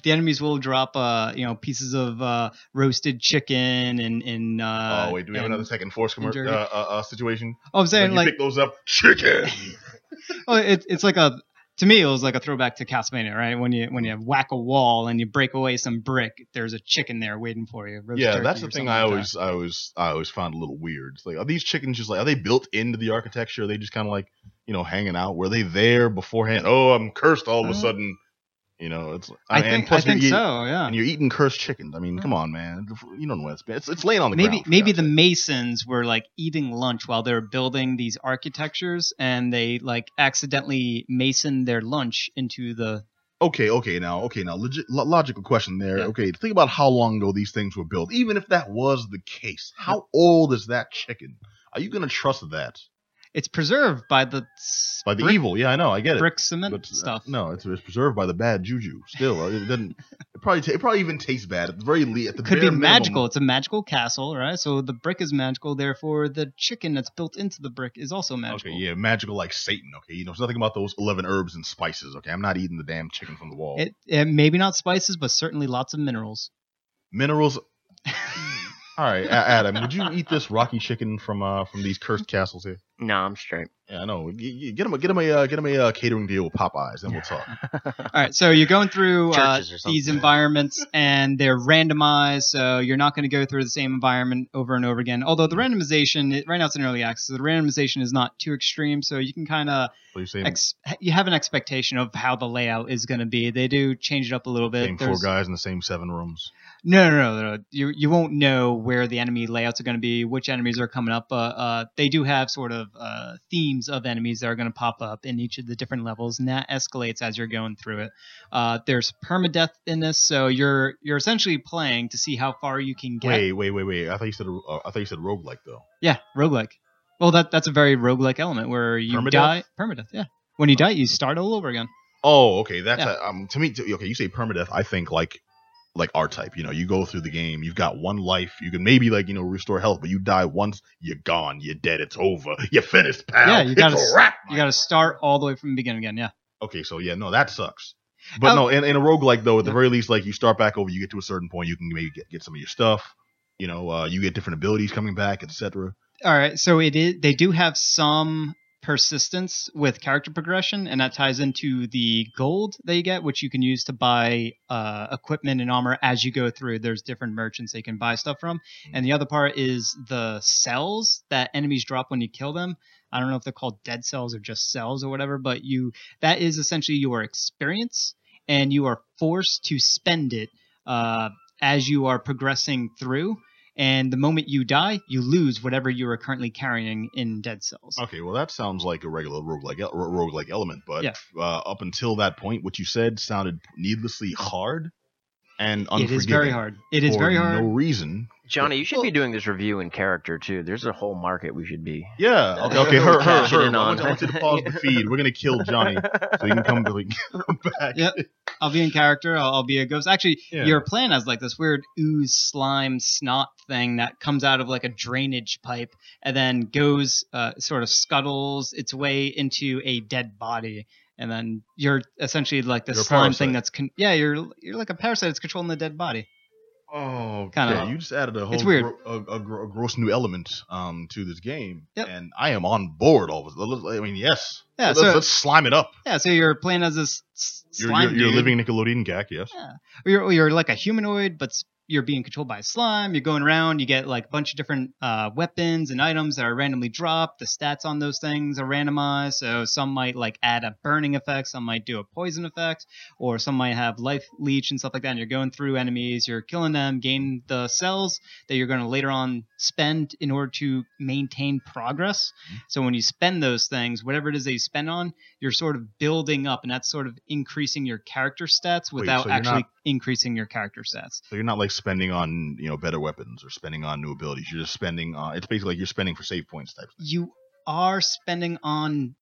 the enemies will drop uh you know pieces of uh roasted chicken and and uh oh wait, do we have another second force commer- jerky. uh, uh, uh, situation? Oh, I'm saying you like pick those up, chicken. oh, it, it's like a to me it was like a throwback to Castlevania, right? When you when you whack a wall and you break away some brick, there's a chicken there waiting for you. yeah, that's the thing I like that. always, I always, I always found a little weird. It's like, are these chickens just like, are they built into the architecture? Are they just kind of like, you know, hanging out? Were they there beforehand? Oh, I'm cursed all of a Uh, sudden. You know, it's. I and think plus you're think eating- so. Yeah. And you're eating cursed chickens. I mean, come on, man. You don't know what it's. It's, it's laying on the maybe ground. maybe the masons were like eating lunch while they were building these architectures and they like accidentally masoned their lunch into the Okay, okay, now, okay, now, legit, logical question there. Yeah. Okay, think about how long ago these things were built. Even if that was the case, how old is that chicken? Are you gonna trust that it's preserved by the by the brick, evil? Yeah, I know, I get it. brick cement But uh, stuff no, it's, it's preserved by the bad juju. Still, uh, it doesn't. It probably ta- it probably even tastes bad at the very least. At the could be minimum. magical it's a magical castle right so the brick is magical therefore the chicken that's built into the brick is also magical Okay, yeah, magical like Satan. Okay, you know, it's nothing about those eleven herbs and spices. Okay, I'm not eating the damn chicken from the wall. it, it maybe not spices but certainly lots of minerals Minerals. All right, Adam, would you eat this rocky chicken from uh from these cursed castles here? No, I'm straight. Yeah, I know. G- g- Get him, a, get him a, uh, get him a uh, catering deal with Popeyes, and we'll talk. All right, so you're going through uh, Churches or these environments, and they're randomized, so you're not going to go through the same environment over and over again. Although the randomization, it, right now it's in early access, so the randomization is not too extreme, so you can kind of What you saying? ex- you have an expectation of how the layout is going to be. They do change it up a little bit. Same four There's- guys in the same seven rooms. No, no, no, no. You you won't know where the enemy layouts are going to be, which enemies are coming up. But uh, they do have sort of uh, themes of enemies that are going to pop up in each of the different levels, and that escalates as you're going through it. Uh, there's permadeath in this, so you're you're essentially playing to see how far you can get. Wait, wait, wait, wait. I thought you said uh, I thought you said roguelike though. Yeah, roguelike. Well, that that's a very roguelike element where you Permadeath? die. Permadeath, yeah. When you die, you start all over again. Oh, okay. That's Yeah. a, um to me. To, okay, you say permadeath. I think like like our type. You know, you go through the game. You've got one life. You can maybe like you know restore health, but you die once, you're gone. You're dead. It's over. You're finished, pal. Yeah, you gotta it's s- a wrap. You got to start all the way from the beginning again. Yeah. Okay, so yeah, no, that sucks. But no, in, in a roguelike though, at the Yeah. very least, like you start back over, you get to a certain point, you can maybe get, get some of your stuff. You know, uh, you get different abilities coming back, etc. All right, so it is. They do have some persistence with character progression, and that ties into the gold that you get, which you can use to buy uh, equipment and armor as you go through. There's different merchants that you can buy stuff from, and the other part is the cells that enemies drop when you kill them. I don't know if they're called dead cells or just cells or whatever, but you that is essentially your experience, and you are forced to spend it uh, as you are progressing through. And the moment you die, you lose whatever you are currently carrying in dead cells. Okay, well that sounds like a regular roguelike el- ro- roguelike element, but Yeah. uh, up until that point, what you said sounded needlessly hard. And unforgiving. is very hard. It is for very hard. No reason. Johnny, you should Well- be doing this review in character too. There's a whole market we should be. Yeah. Okay. Okay. Her. Her. Her. I on. want, I want you to pause the feed. We're gonna kill Johnny so you can come, we can come back. Yep. I'll be in character. I'll, I'll be a ghost. Actually, Yeah. your plan has like this weird ooze slime snot thing that comes out of like a drainage pipe and then goes uh, sort of scuttles its way into a dead body. And then you're essentially like this slime thing that's con- yeah you're you're like a parasite that's controlling the dead body. Oh, Kinda- yeah, you just added a whole It's weird. gro- a, a, a gross new element um to this game, Yep. and I am on board. All of it. I mean, yes. Yeah, Let's, so- let's slime it up. Yeah, so you're playing as this s- You're, you're, you're living Nickelodeon gag, yes. Or you're, or you're like a humanoid, but you're being controlled by a slime. You're going around. You get like a bunch of different uh, weapons and items that are randomly dropped. The stats on those things are randomized. So some might like add a burning effect. Some might do a poison effect, or some might have life leech and stuff like that. And you're going through enemies. You're killing them, gain the cells that you're going to later on spend in order to maintain progress. Mm-hmm. So when you spend those things, whatever it is that you spend on, you're sort of building up, and that's sort of increasing your character stats Wait, without so actually not- increasing your character stats. So you're not like spending on you know better weapons or spending on new abilities. You're just spending. Uh, it's basically like you're spending for save points type. Thing. You are spending on.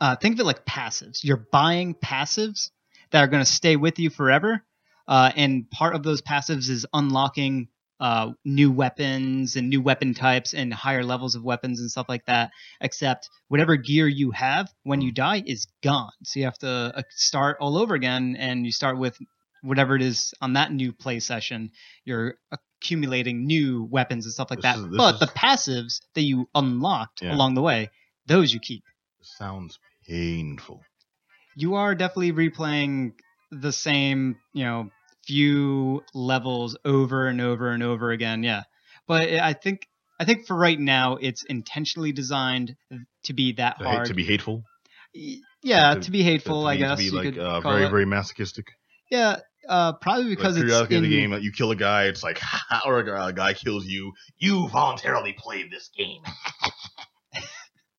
Uh, think of it like passives. You're buying passives that are going to stay with you forever, uh, and part of those passives is unlocking uh, new weapons and new weapon types and higher levels of weapons and stuff like that. Except whatever gear you have when you die is gone, so you have to uh, start all over again, and you start with whatever it is on that new play session. You're accumulating new weapons and stuff like This that. is- but is- the passives that you unlocked Yeah. along the way, those you keep. sounds painful. You are definitely replaying the same, you know, few levels over and over and over again. Yeah, but I think I think for right now it's intentionally designed to be that To, hate, hard. to be hateful. Yeah, to- to, be hateful, to I guess To be you like could uh, very it. very masochistic. Yeah, uh, probably because like it's in the game, you kill a guy, it's like, or a guy- kills you, you voluntarily played this game. and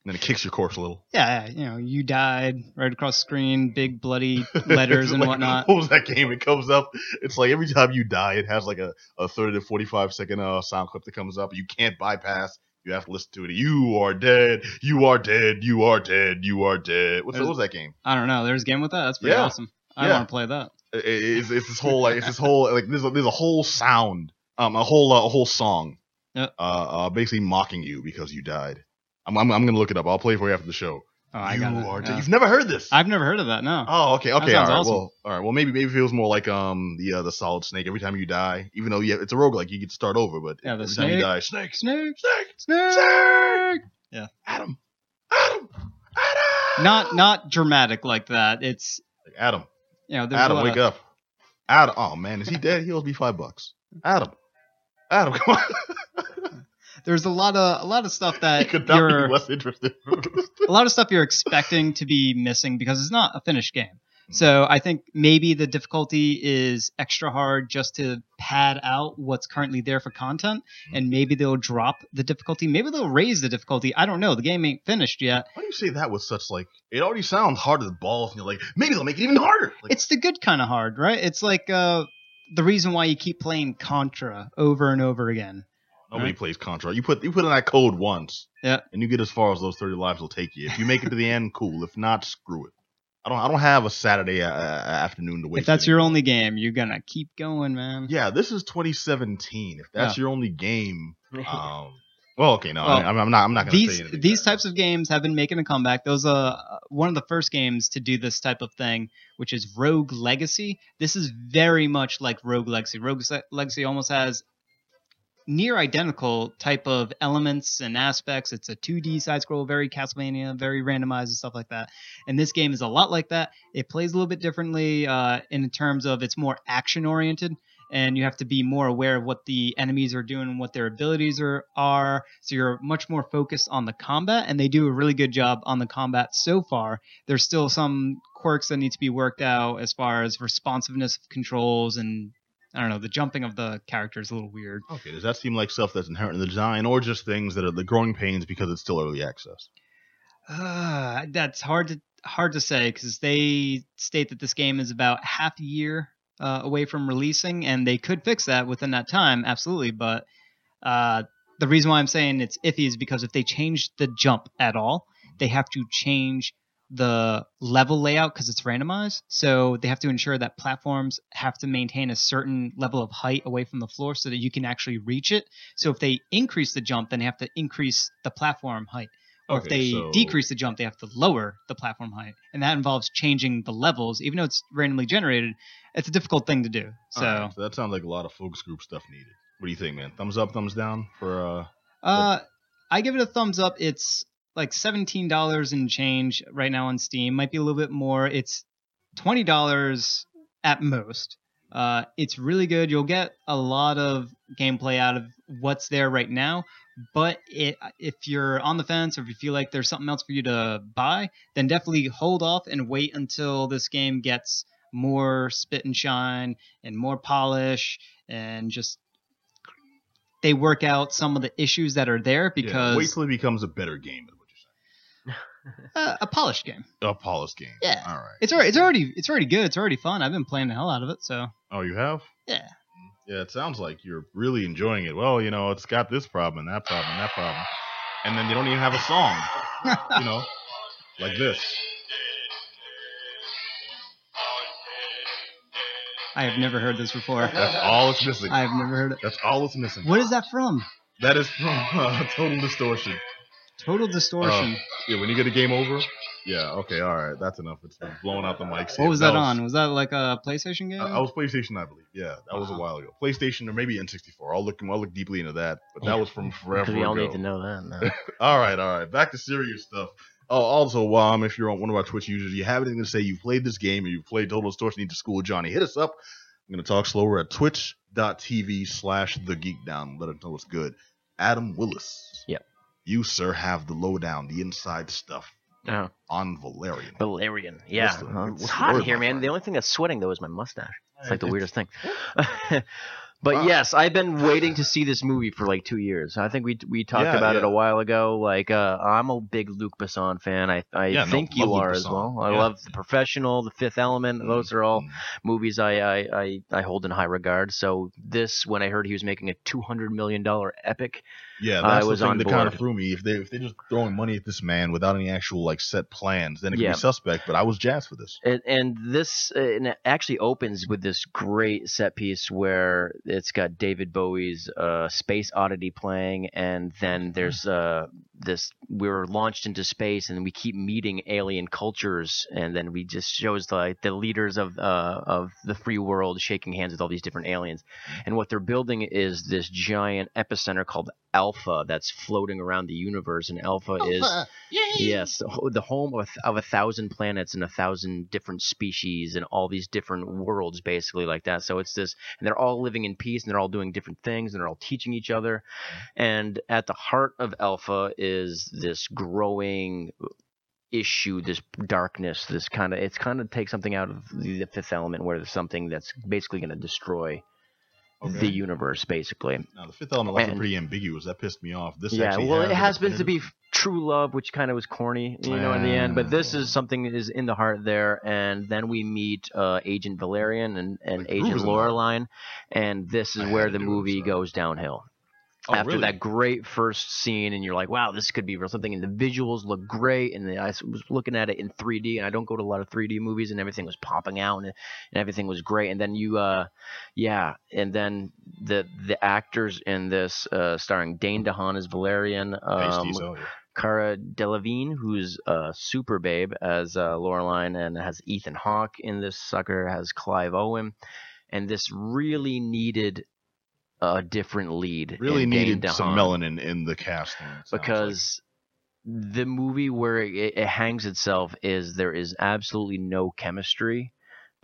then it kicks your course a little. Yeah, you know, you died right across the screen, big bloody letters and like, whatnot. What was that game? It comes up. It's like every time you die, it has like a, a 30 to 45 second uh, sound clip that comes up. You can't bypass. You have to listen to it. You are dead. You are dead. You are dead. You are dead. What's, what was that game? I don't know. There's a game with that. That's pretty Yeah. awesome. I Yeah. want to play that. It- it's, it's this whole like it's this whole like there's a, there's a whole sound um a whole uh, a whole song Yep. uh, uh basically mocking you because you died. I'm, I'm I'm gonna look it up. I'll play it for you after the show. Oh, I you got are it. dead. yeah. You've never heard this. I've never heard of that. No. Oh, okay, okay, all right. awesome. Well, all right. Well, maybe maybe it feels more like um the uh, the Solid Snake. Every time you die, even though yeah, it's a roguelike, you get to start over. But Yeah, the every time you snake. die, snake, Snake. snake, Snake. snake, Yeah. Adam, Adam, Adam. Not not dramatic like that. It's Like, Adam, you know. There's Adam, wake of- up. Adam, oh man, is he dead? He owes me five bucks. Adam, Adam, come on. There's a lot of a lot of stuff that you're be less interested. a lot of stuff you're expecting to be missing because it's not a finished game. So I think maybe the difficulty is extra hard just to pad out what's currently there for content, Hmm. and maybe they'll drop the difficulty. Maybe they'll raise the difficulty. I don't know. The game ain't finished yet. Why do you say that with such like? It already sounds hard as balls, and you're like, maybe they'll make it even harder. Like, It's the good kind of hard, right? It's like uh, the reason why you keep playing Contra over and over again. Nobody Right. plays Contra. You put you put in that code once, Yeah. and you get as far as those thirty lives will take you. If you make it to the end, cool. If not, screw it. I don't I don't have a Saturday uh, afternoon to wait. if that's your only game, you're gonna keep going, man. yeah, this is 2017. If that's your only game, um, well, okay, no, Well, I, am not. I'm not gonna say these anything these bad. types of games have been making a comeback. Those are uh, one of the first games to do this type of thing, which is Rogue Legacy. This is very much like Rogue Legacy. Rogue Legacy almost has near identical type of elements and aspects. It's a 2D side scroll, very Castlevania, very randomized and stuff like that. And this game is a lot like that. It plays a little bit differently uh, in terms of it's more action oriented. And you have to be more aware of what the enemies are doing and what their abilities are, are. So you're much more focused on the combat, and they do a really good job on the combat so far. There's still some quirks that need to be worked out as far as responsiveness of controls and I don't know, the jumping of the character is a little weird. Okay, does that seem like stuff that's inherent in the design, or just things that are the growing pains because it's still early access? Uh, that's hard to hard to say because they state that this game is about half a year uh, away from releasing, and they could fix that within that time, absolutely. But uh, the reason why I'm saying it's iffy is because if they change the jump at all, they have to change the level layout because it's randomized. So they have to ensure that platforms have to maintain a certain level of height away from the floor so that you can actually reach it. So if they increase the jump, then they have to increase the platform height. Or if they so- decrease the jump, they have to lower the platform height. And that involves changing the levels. Even though it's randomly generated, it's a difficult thing to do. So, Alright, so that sounds like a lot of focus group stuff needed. What do you think, man? Thumbs up, thumbs down for uh uh, I give it a thumbs up. It's like $17 and change right now on Steam. Might be a little bit more. It's $20 at most. Uh, it's really good. You'll get a lot of gameplay out of what's there right now. But it, if you're on the fence or if you feel like there's something else for you to buy, then definitely hold off and wait until this game gets more spit and shine and more polish and just they work out some of the issues that are there yeah, because wait till it becomes a better game, is what you're uh, a polished game. A polished game. Yeah. All right. It's already, it's already it's already good. It's already fun. I've been playing the hell out of it. So Oh, you have? yeah, Yeah, it sounds like you're really enjoying it. Well, you know, it's got this problem and that problem and that problem. And then they don't even have a song, you know, like this. I have never heard this before. That's all it's missing. I have never heard it. That's all it's missing. What is that from? That is from uh, Total Distortion. Total Distortion. Yeah, when you get a game over. Yeah, okay, all right, that's enough. It's blowing out the mics. what was that, on? Was that like a PlayStation game? I, I was PlayStation, I believe. Yeah, that was a while ago. PlayStation or maybe N64. I'll look. I'll look deeply into that. But that was from forever Because we all ago. need to know that. now. All right, all right. Back to serious stuff. Oh, also, um, if you're on one of our Twitch users, you have anything to say, you've played this game, or you've played Total Distortion, need to school Johnny, hit us up. I'm going to talk slower at twitch.tv slash the geek down. Let us know what's good. Adam Willis. Yep. You, sir, have the lowdown, the inside stuff Oh, on Valerian. Valerian. Yeah. What's the- Uh, what's it's hot in word, here, man. friend? The only thing that's sweating though is my mustache. It's like the It's- weirdest thing. but Wow. yes, I've been waiting to see this movie for like two years. I think we we talked Yeah, about it a while ago. Like, uh, I'm a big Luc Besson fan. I I Yeah, no, think you are as well. I Yeah. love The Professional, The Fifth Element. Those are all Mm. movies I, I, I, I hold in high regard. So this, when I heard he was making a two hundred million dollar epic, Yeah, I was the thing on that kind of threw me. If they if they're just throwing money at this man without any actual like set plans, then it could Yeah. be suspect. But I was jazzed for this. and, and this uh, and it actually opens with this great set piece where it's got David Bowie's uh, Space Oddity playing, and then there's uh, this we're launched into space, and we keep meeting alien cultures, and then we just shows like the leaders of uh, of the free world shaking hands with all these different aliens, and what they're building is this giant epicenter called Alpha that's floating around the universe, and Alpha is Yes, the the home of, of a thousand planets and a thousand different species and all these different worlds, basically like that. So it's this, and they're all living in peace and they're all doing different things and they're all teaching each other. And at the heart of Alpha is this growing issue, this darkness, this kind of, it's kind of take something out of the, fifth element where there's something that's basically going to destroy Okay. the universe, basically. Now the fifth element And- pretty ambiguous. That pissed me off. This yeah, actually well, it has been to be true love, which kind of was corny, you know, in the end. But this is something that is in the heart there, and then we meet uh, Agent Valerian and, and Like, Agent is in. Laureline, and this is I where the do it, movie so. goes downhill. Oh, After really? that great first scene, and you're like, "Wow, this could be real something." And the visuals look great, and the, I was looking at it in 3D, and I don't go to a lot of 3D movies, and everything was popping out, and, and everything was great. And then you, uh, yeah, and then the the actors in this, uh, starring Dane DeHaan as Valerian, um, so, yeah. Cara Delevingne, who's a super babe as uh, Laureline, and has Ethan Hawke in this sucker, has Clive Owen, and this really needed a different lead. really in Dane needed some melanin in the casting. sounds like. because the movie where it, it hangs itself is there is absolutely no chemistry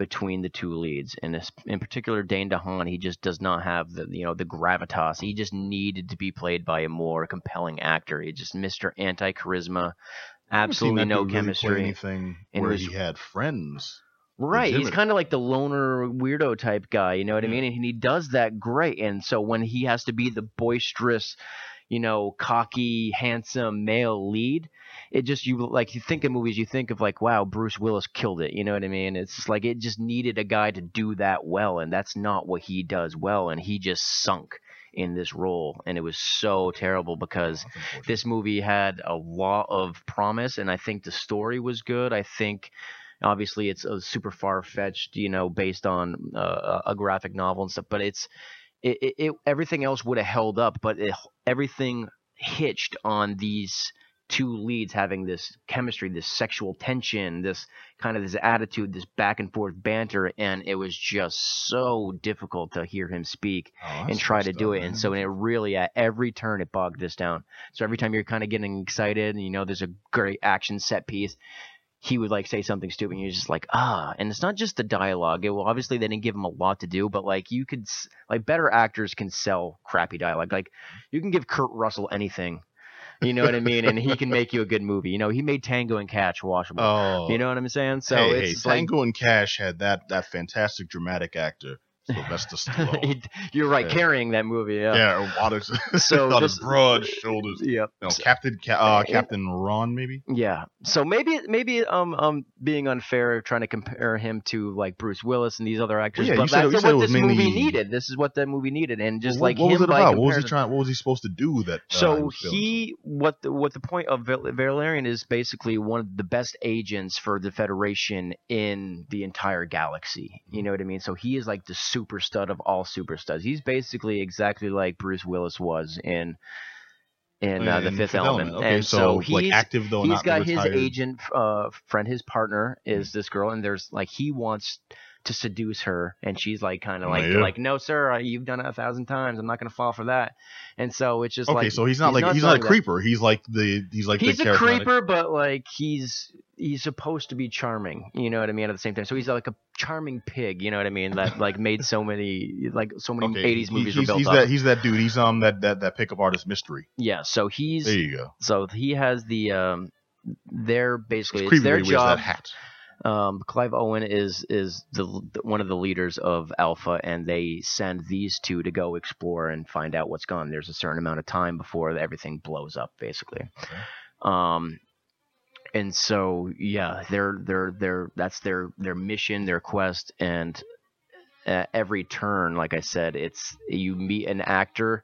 between the two leads, and this, in particular Dane DeHaan, he just does not have the you know the gravitas. He just needed to be played by a more compelling actor. He just Mr. Anti charisma, I haven't seen absolutely no really chemistry. anything where he had friends. Right, he's kind of like the loner weirdo type guy, you know what I mean? And he does that great. And so when he has to be the boisterous, you know, cocky, handsome male lead. It just you like you think of movies, you think of like, wow, Bruce Willis killed it. You know what I mean? It's just like it just needed a guy to do that well, and that's not what he does well, and he just sunk in this role, and it was so terrible because this movie had a lot of promise, and I think the story was good. I think. Obviously, it's a super far fetched, you know, based on uh, a graphic novel and stuff. But it's it, it, it everything else would have held up, but it, everything hitched on these two leads having this chemistry, this sexual tension, this kind of this attitude, this back and forth banter, and it was just so difficult to hear him speak Oh, and try to do up, it. And man. so it really at every turn it bogged this down. So every time you're kind of getting excited and you know there's a great action set piece, he would like say something stupid and you're just like ah and it's not just the dialogue it well obviously they didn't give him a lot to do but like you could like better actors can sell crappy dialogue like you can give kurt russell anything you know what i mean and he can make you a good movie you know he made tango and cash watchable Oh, you know what i'm saying? So hey, hey, it's like Tango and Cash had that that fantastic dramatic actor Sylvester Stallone. you're right Yeah. carrying that movie yeah yeah, on his, So on this- his broad shoulders. yep No, Captain uh, Captain Ron, maybe. Yeah. So maybe maybe um um being unfair trying to compare him to like Bruce Willis and these other actors, yeah, you but said- that's it what was this movie needed. This is what that movie needed, and just What- like what was him it by about? What was he trying? What was he supposed to do? That uh, So was feeling he what the, what the point of Val- Valerian is basically one of the best agents for the Federation in the entire galaxy. You know what I mean? So he is like the super stud of all super studs. He's basically exactly like Bruce Willis was in in uh, the in Fifth Element. Okay, and so, he's like active though, he's got his agent uh friend his partner is this girl and there's like he wants to seduce her and she's like kind of Oh, like yeah. like no sir uh, you've done it a thousand times i'm not going to fall for that and so it's just Okay, like so he's not like he's not a selling that. creeper. He's like the he's like he's the a creeper but like he's he's supposed to be charming you know what i mean at the same time so he's like a charming pig you know what i mean that like made so many like so many Okay, 80s he- movies he's, were built he's up that he's that dude. He's um that that that pickup artist mystery. yeah so he's There you go. so he has the um they're basically It's it's their when he wears job that hat. Um, Clive Owen is is the one of the leaders of Alpha, and they send these two to go explore and find out what's gone. There's a certain amount of time before everything blows up, basically. Um, and so yeah, they're they're they're that's their their mission, their quest, and at every turn, like I said, it's you meet an actor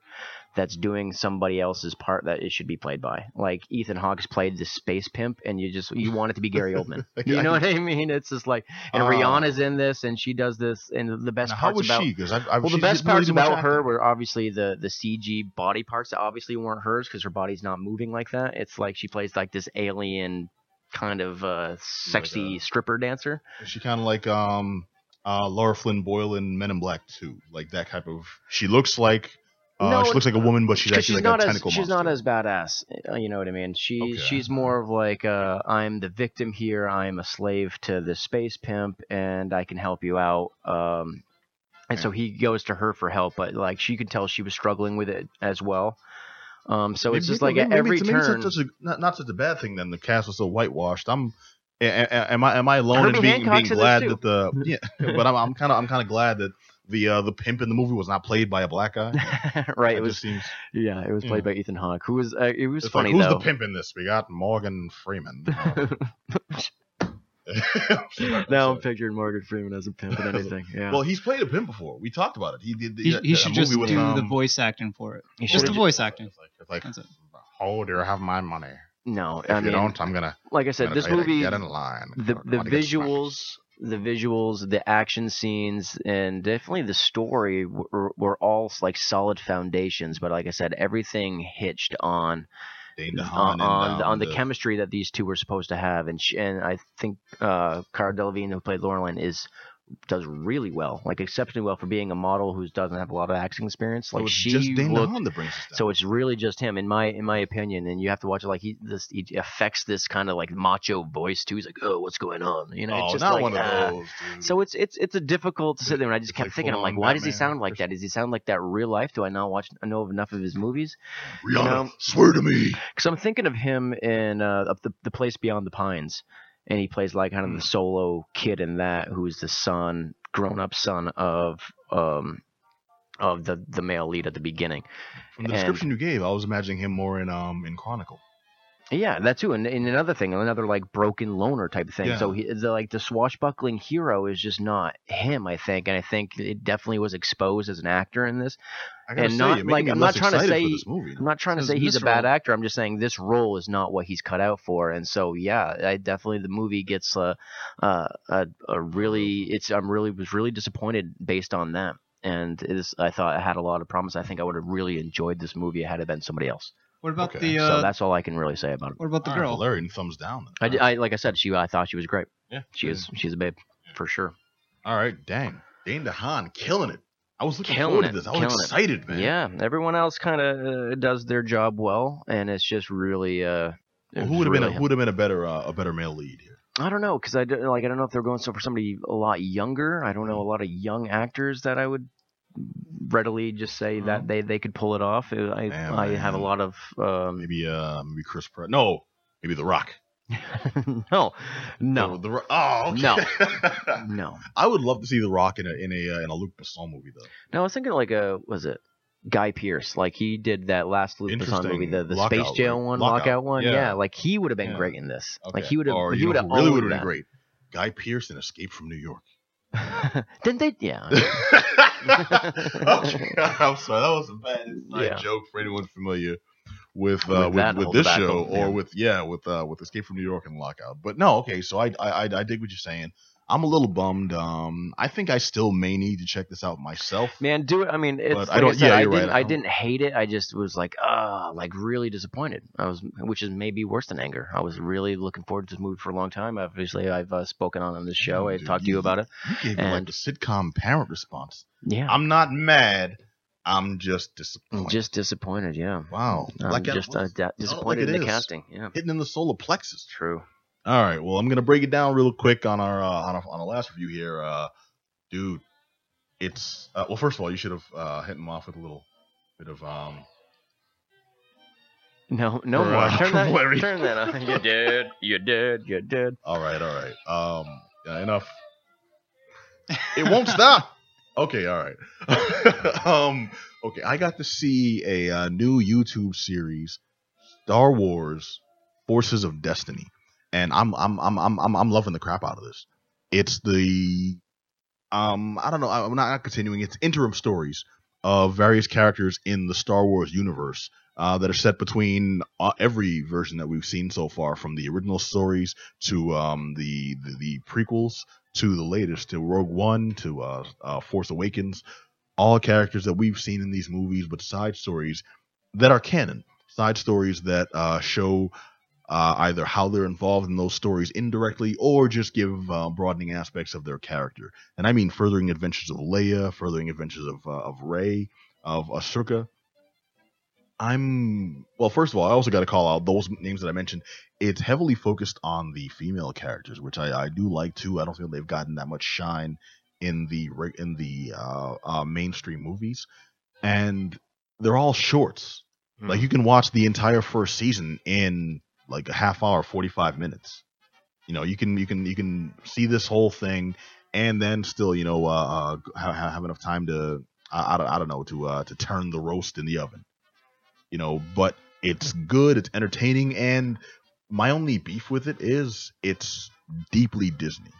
that's doing somebody else's part that it should be played by. Like Ethan Hawke's played the space pimp, and you just you want it to be Gary Oldman. You know what I mean? It's just like, and Oh. Rihanna's in this, and she does this, and the best parts about she? I, I well, the best parts about her acting. were obviously the the CG body parts that obviously weren't hers because her body's not moving like that. It's like she plays like this alien kind of uh, sexy a- stripper dancer. Is she kind of like um uh Laura Flynn Boyle in Men in Black 2, like that type of. She looks like uh, No, she looks like a woman, but she's actually she's like not a as tentacle she's monster. not as badass. uh, You know what I mean? She Okay. she's more of like uh, I'm the victim here. I'm a slave to the space pimp, and I can help you out. Um, and so he goes to her for help, but like she could tell she was struggling with it as well. Um, so it's Maybe- just like maybe- every it's- maybe it's turn. such a, not, not such a bad thing. Then the cast was so whitewashed. I'm. Am I am I alone Herbie in being, being glad that the yeah? But I'm I'm kind of I'm kind of glad that the uh, the pimp in the movie was not played by a black guy. right, That it was just seems yeah, it was played by Ethan Hawke, who was uh, it was it's funny like who's though. the pimp in this? We got Morgan Freeman. now I'm picturing Morgan Freeman as a pimp and anything. Yeah, Well, he's played a pimp before. We talked about it. He did. He, he that should movie just with, do the um, voice acting for it. He Just the voice acting. It's like, it's like That's it. oh, do have my money? no, If I you mean, don't, I'm gonna. like I said, gonna this tell you to movie, Get in line. the the wanna visuals, the visuals, the action scenes, and definitely the story were, were all like solid foundations. But like I said, everything hitched on Dane on on, the, um, on the chemistry that these two were supposed to have, and sh and I think uh, Cara Delevingne, who played Laureline, is does really well, like exceptionally well for being a model who doesn't have a lot of acting experience. So Like it's she just Dane looked that brings us down. so it's really just him, in my in my opinion, and you have to watch it like he this he affects this kind of like macho voice too. He's like, oh, what's going on? You know, oh, it's just not like, one of ah. those. Dude. So it's it's it's a difficult to sit there, and I just It's kept like thinking, I'm like, why does he sound like that? Does he sound like that real life? Do I not watch know of enough of his movies? Rihanna, know- swear to me. Because I'm thinking of him in uh, of the the place beyond the pines, and he plays like kind of the Hmm. solo kid in that, who's the son, grown up son of um of the the male lead at the beginning. From the And- description you gave, I was imagining him more in um in Chronicle. Yeah, that too, and, and another thing, another like broken loner type of thing. So Yeah. he, the like the swashbuckling hero is just not him, I think, and I think it definitely was exposed as an actor in this. I gotta And say, not- you're making like, me I'm not trying to say- movie. I'm not trying to say he's a bad role- actor. I'm just saying this role is not what he's cut out for, and so yeah, I definitely the movie gets a a, a, a really it's I'm really was really disappointed based on that. And it is, I thought I had a lot of promise. I think I would have really enjoyed this movie had it been somebody else. What about Okay, the so uh, that's all I can really say about it. what about the All right, girl? Valerian, thumbs down. Then. I, d- I- like I said, she I thought she was great. yeah, She is she's a babe for sure. All right, dang, Dane DeHaan killing it. I was looking Killing forward it, to this. I was killing it. excited, man. Yeah, everyone else kind of uh, does their job well, and it's just really. Uh, Well, who would have been a, who would have been a better uh, a better male lead here? I don't know because I don't, like I don't know if they're going so for somebody a lot younger. I don't know a lot of young actors that I would readily just say that they, they could pull it off. I Man, I have a lot of um, Maybe uh maybe Chris Pratt. No, maybe The Rock. no no the oh okay. No. no I would love to see The Rock in a in a uh, in a Luc Besson movie though. no. I was thinking like a was it Guy Pearce like he did that last Luc Besson movie the the Lockout, space jail one Lockout. lockout, one Yeah. yeah. like he would have been Yeah. great in this Okay. like he would have he would have really would have been great. Guy Pearce in Escape from New York. Didn't they? Yeah. okay, I'm sorry, that was a bad inside Yeah. joke for anyone familiar with With uh, with, that with this show or with yeah with uh, with Escape from New York and Lockout. But no, okay, so I I I, I dig what you're saying. I'm a little bummed. Um, I think I still may need to check this out myself. Man, do it. I mean, it's I like I, don't- said, yeah, you're right, didn't. I I, didn't hate it. I just was like, ah, like really disappointed. I was, which is maybe worse than anger. I was really looking forward to this movie for a long time. Obviously, I've uh, spoken on on this show. Yeah, I dude, talked to you about it. You gave me like a sitcom parent response. Yeah, I'm not mad. I'm just disappointed. just disappointed. Yeah, wow, I'm Like just uh, da- disappointed in the casting. Yeah, hitting in the solar plexus. true. All right. Well, I'm gonna break it down real quick on our uh, on our on our last review here, uh, dude. It's uh, well. First of all, you should have uh, hit him off with a little bit of um. No, no For, more. uh, turn that. Turn that on. You did. You did. You did. All right. All right. Um. Yeah, enough. It won't stop. Okay. All right. um. Okay. I got to see a uh, new YouTube series, Star Wars: Forces of Destiny, and I'm I'm I'm I'm I'm, loving the crap out of this. It's the um I don't know I'm not continuing. It's interim stories of various characters in the Star Wars universe uh, that are set between uh, every version that we've seen so far, from the original stories to um, the, the the prequels to the latest, to Rogue One to uh, uh, Force Awakens. All characters that we've seen in these movies, but side stories that are canon, side stories that uh, show uh, either how they're involved in those stories indirectly or just give uh, broadening aspects of their character. And I mean furthering adventures of Leia, furthering adventures of uh, of Rey, of Ahsoka. I'm well. First of all, I also got to call out those names that I mentioned. It's heavily focused on the female characters, which I, I do like too. I don't feel they've gotten that much shine in the in the uh, uh, mainstream movies, and they're all shorts. Like you can watch the entire first season in like a half hour, forty five minutes. You know, you can you can you can see this whole thing, and then still you know uh, uh have, have enough time to I, I, don't, I don't know to uh, to turn the roast in the oven. You know, but it's good, it's entertaining, and my only beef with it is it's deeply Disney.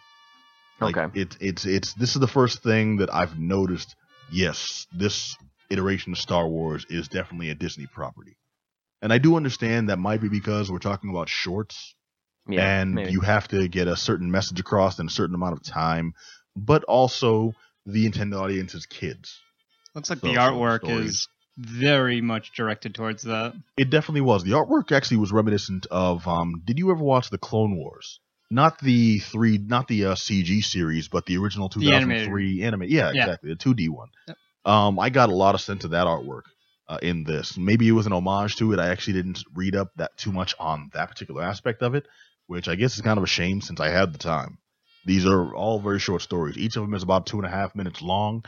Like, Okay. It's it's it's this is the first thing that I've noticed. Yes, this iteration of Star Wars is definitely a Disney property. And I do understand that might be because we're talking about shorts Yeah, and maybe. you have to get a certain message across in a certain amount of time, but also the intended audience is kids. Looks like So- the artwork stories. is very much directed towards that. It definitely was. The artwork actually was reminiscent of um did you ever watch the Clone Wars? Not the three not the uh, CG series, but the original The 2003 anime. Yeah, Yeah. exactly. The 2D one. Yep. Um I got a lot of sense of that artwork. Uh, in this, maybe it was an homage to it. I actually didn't read up that too much on that particular aspect of it, which I guess is kind of a shame since I had the time. These are all very short stories. Each of them is about two and a half minutes long,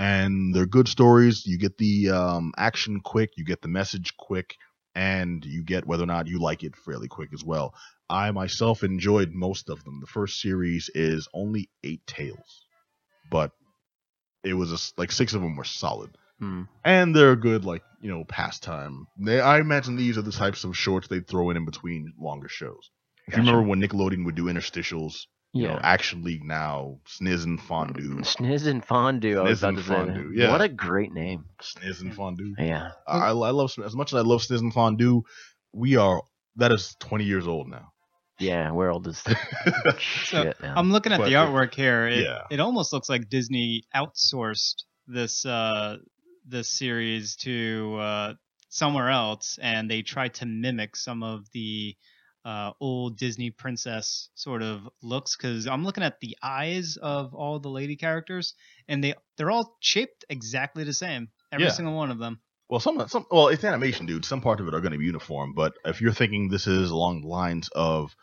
and they're good stories. You get the um, action quick, you get the message quick, and you get whether or not you like it fairly quick as well. I myself enjoyed most of them. The first series is only eight tales, but it was a like six of them were solid. Hmm. and they're a good like you know pastime. They, I imagine these are the types of shorts they'd throw in in between longer shows. If you remember when Nickelodeon would do interstitials, you know, Yeah. Action League now, Sniz and Fondue, Sniz and Fondue. I was Sniz about and to say. that. Fondue, yeah. What a great name. Sniz and Fondue. Yeah. I, I love as much as I love Sniz and Fondue. We are that is 20 years old now. Yeah. Where old is shit now? I'm looking at the artwork here. It, Yeah. it almost looks like Disney outsourced this uh, this series to uh, somewhere else, and they tried to mimic some of the uh, old Disney princess sort of looks. Because I'm looking at the eyes of all the lady characters, and they they're all shaped exactly the same. Every Yeah. single one of them. Well, some some well, it's animation, dude. Some part of it are going to be uniform, but if you're thinking this is along the lines of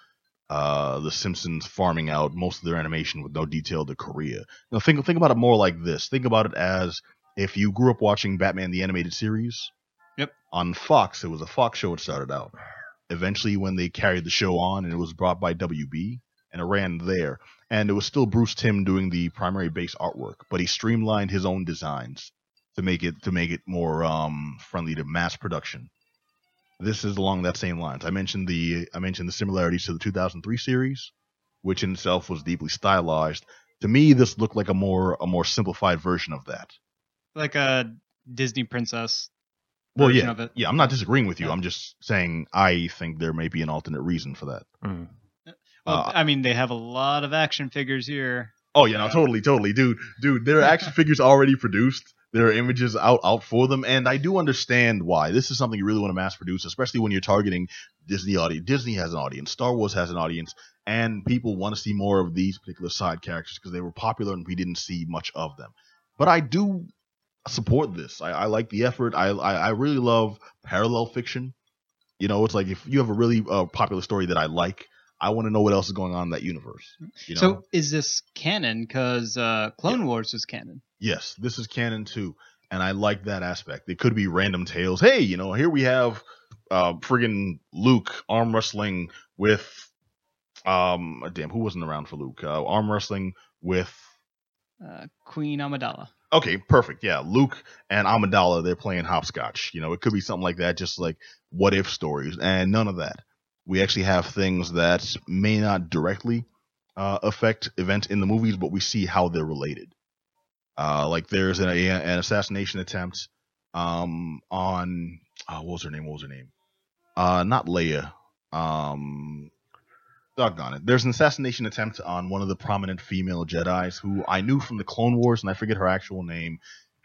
uh, the Simpsons farming out most of their animation with no detail to Korea, now think think about it more like this. Think about it as if you grew up watching Batman the animated series. Yep. On Fox, it was a Fox show. It started out. Eventually, when they carried the show on, and it was brought by WB, and it ran there, and it was still Bruce Timm doing the primary base artwork, but he streamlined his own designs to make it to make it more um, friendly to mass production. This is along that same lines. I mentioned the I mentioned the similarities to the 2003 series, which in itself was deeply stylized. To me, this looked like a more a more simplified version of that. Like a Disney princess. Well, yeah, of it. yeah. I'm not disagreeing with you. Yeah. I'm just saying I think there may be an alternate reason for that. Mm. Well, Uh, I mean, they have a lot of action figures here. Oh yeah, no, totally, totally, dude, dude. There are action figures already produced. There are images out out for them, and I do understand why. This is something you really want to mass produce, especially when you're targeting Disney audience. Disney has an audience, Star Wars has an audience, and people want to see more of these particular side characters because they were popular and we didn't see much of them. But I do support this. I, I like the effort. I, I I really love parallel fiction. You know, it's like if you have a really uh, popular story that I like, I want to know what else is going on in that universe. You know? So is this canon? Because uh, Clone Wars is canon. yes, this is canon too, and I like that aspect. It could be random tales. Hey, you know, here we have uh friggin' Luke arm wrestling with um damn who wasn't around for Luke uh, arm wrestling with Uh, Queen Amidala. Okay perfect yeah Luke and Amidala they're playing hopscotch you know it could be something like that just like what if stories and none of that we actually have things that may not directly uh, affect events in the movies but we see how they're related uh, like there's an, an assassination attempt um, on oh, what was her name? What was her name? Uh, not Leia. Um, doggone it. There's an assassination attempt on one of the prominent female Jedi's who I knew from the Clone Wars, and I forget her actual name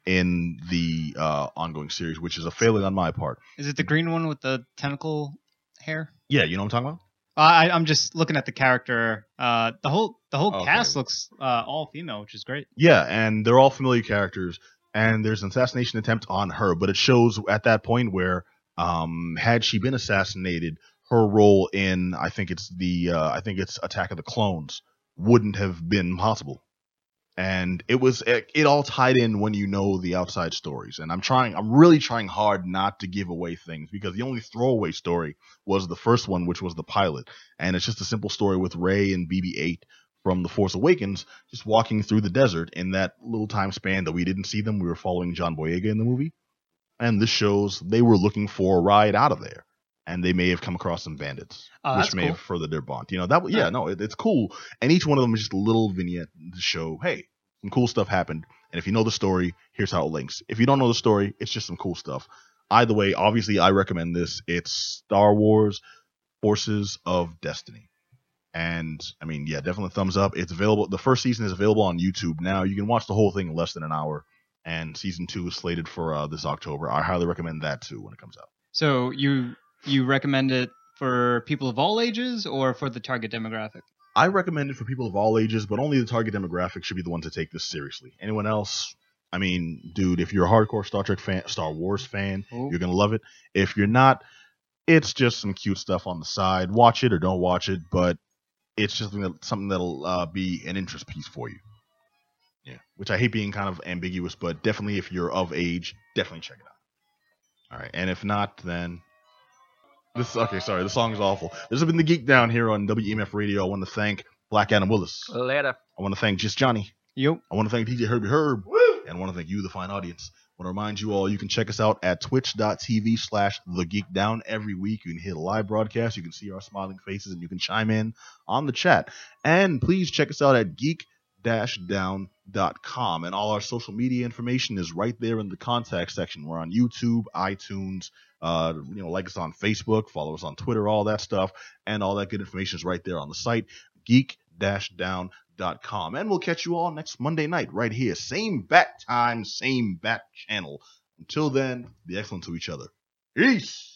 in the uh, ongoing series, which is a failing on my part. Is it the green one with the tentacle hair? Yeah, you know what I'm talking about? Uh, I, I'm just looking at the character. Uh, the whole the whole Okay. cast looks uh, all female, which is great. Yeah, and they're all familiar characters. And there's an assassination attempt on her, but it shows at that point where, um, had she been assassinated, her role in I think it's the uh, I think it's Attack of the Clones wouldn't have been possible. And it was it, it all tied in when you know the outside stories. And I'm trying, I'm really trying hard not to give away things because the only throwaway story was the first one, which was the pilot, and it's just a simple story with Rey and BB-8 from The Force Awakens just walking through the desert in that little time span that we didn't see them. We were following John Boyega in the movie. And this shows they were looking for a ride out of there. And they may have come across some bandits, Oh, which may cool. have furthered their bond. You know, that, yeah, no, it, it's cool. And each one of them is just a little vignette to show, hey, some cool stuff happened. And if you know the story, here's how it links. If you don't know the story, it's just some cool stuff. Either way, obviously, I recommend this. It's Star Wars Forces of Destiny. And I mean, yeah, definitely thumbs up. It's available. The first season is available on YouTube now. You can watch the whole thing in less than an hour. And season two is slated for uh, this October. I highly recommend that too when it comes out. So you you recommend it for people of all ages or for the target demographic? I recommend it for people of all ages, but only the target demographic should be the one to take this seriously. Anyone else? I mean, dude, if you're a hardcore Star Trek fan, Star Wars fan, Oh. you're gonna love it. If you're not, it's just some cute stuff on the side. Watch it or don't watch it, but it's just something, that, something that'll uh, be an interest piece for you. Yeah, which I hate being kind of ambiguous, but definitely if you're of age, definitely check it out. All right, and if not, then this okay. Sorry, the song is awful. This has been the Geek Down here on WEMF Radio. I want to thank Black Adam Willis. Later. I want to thank Just Johnny. Yep. I want to thank DJ Herbie Herb. And I want to thank you, the fine audience. I want to remind you all you can check us out at twitch.tv slash the geek down every week. You can hit a live broadcast, you can see our smiling faces, and you can chime in on the chat. And please check us out at geek down.com. And all our social media information is right there in the contact section. We're on YouTube, iTunes, uh, you know, like us on Facebook, follow us on Twitter, all that stuff, and all that good information is right there on the site, geek-down.com. And we'll catch you all next Monday night right here. Same bat time, same bat channel. Until then, be excellent to each other. Peace.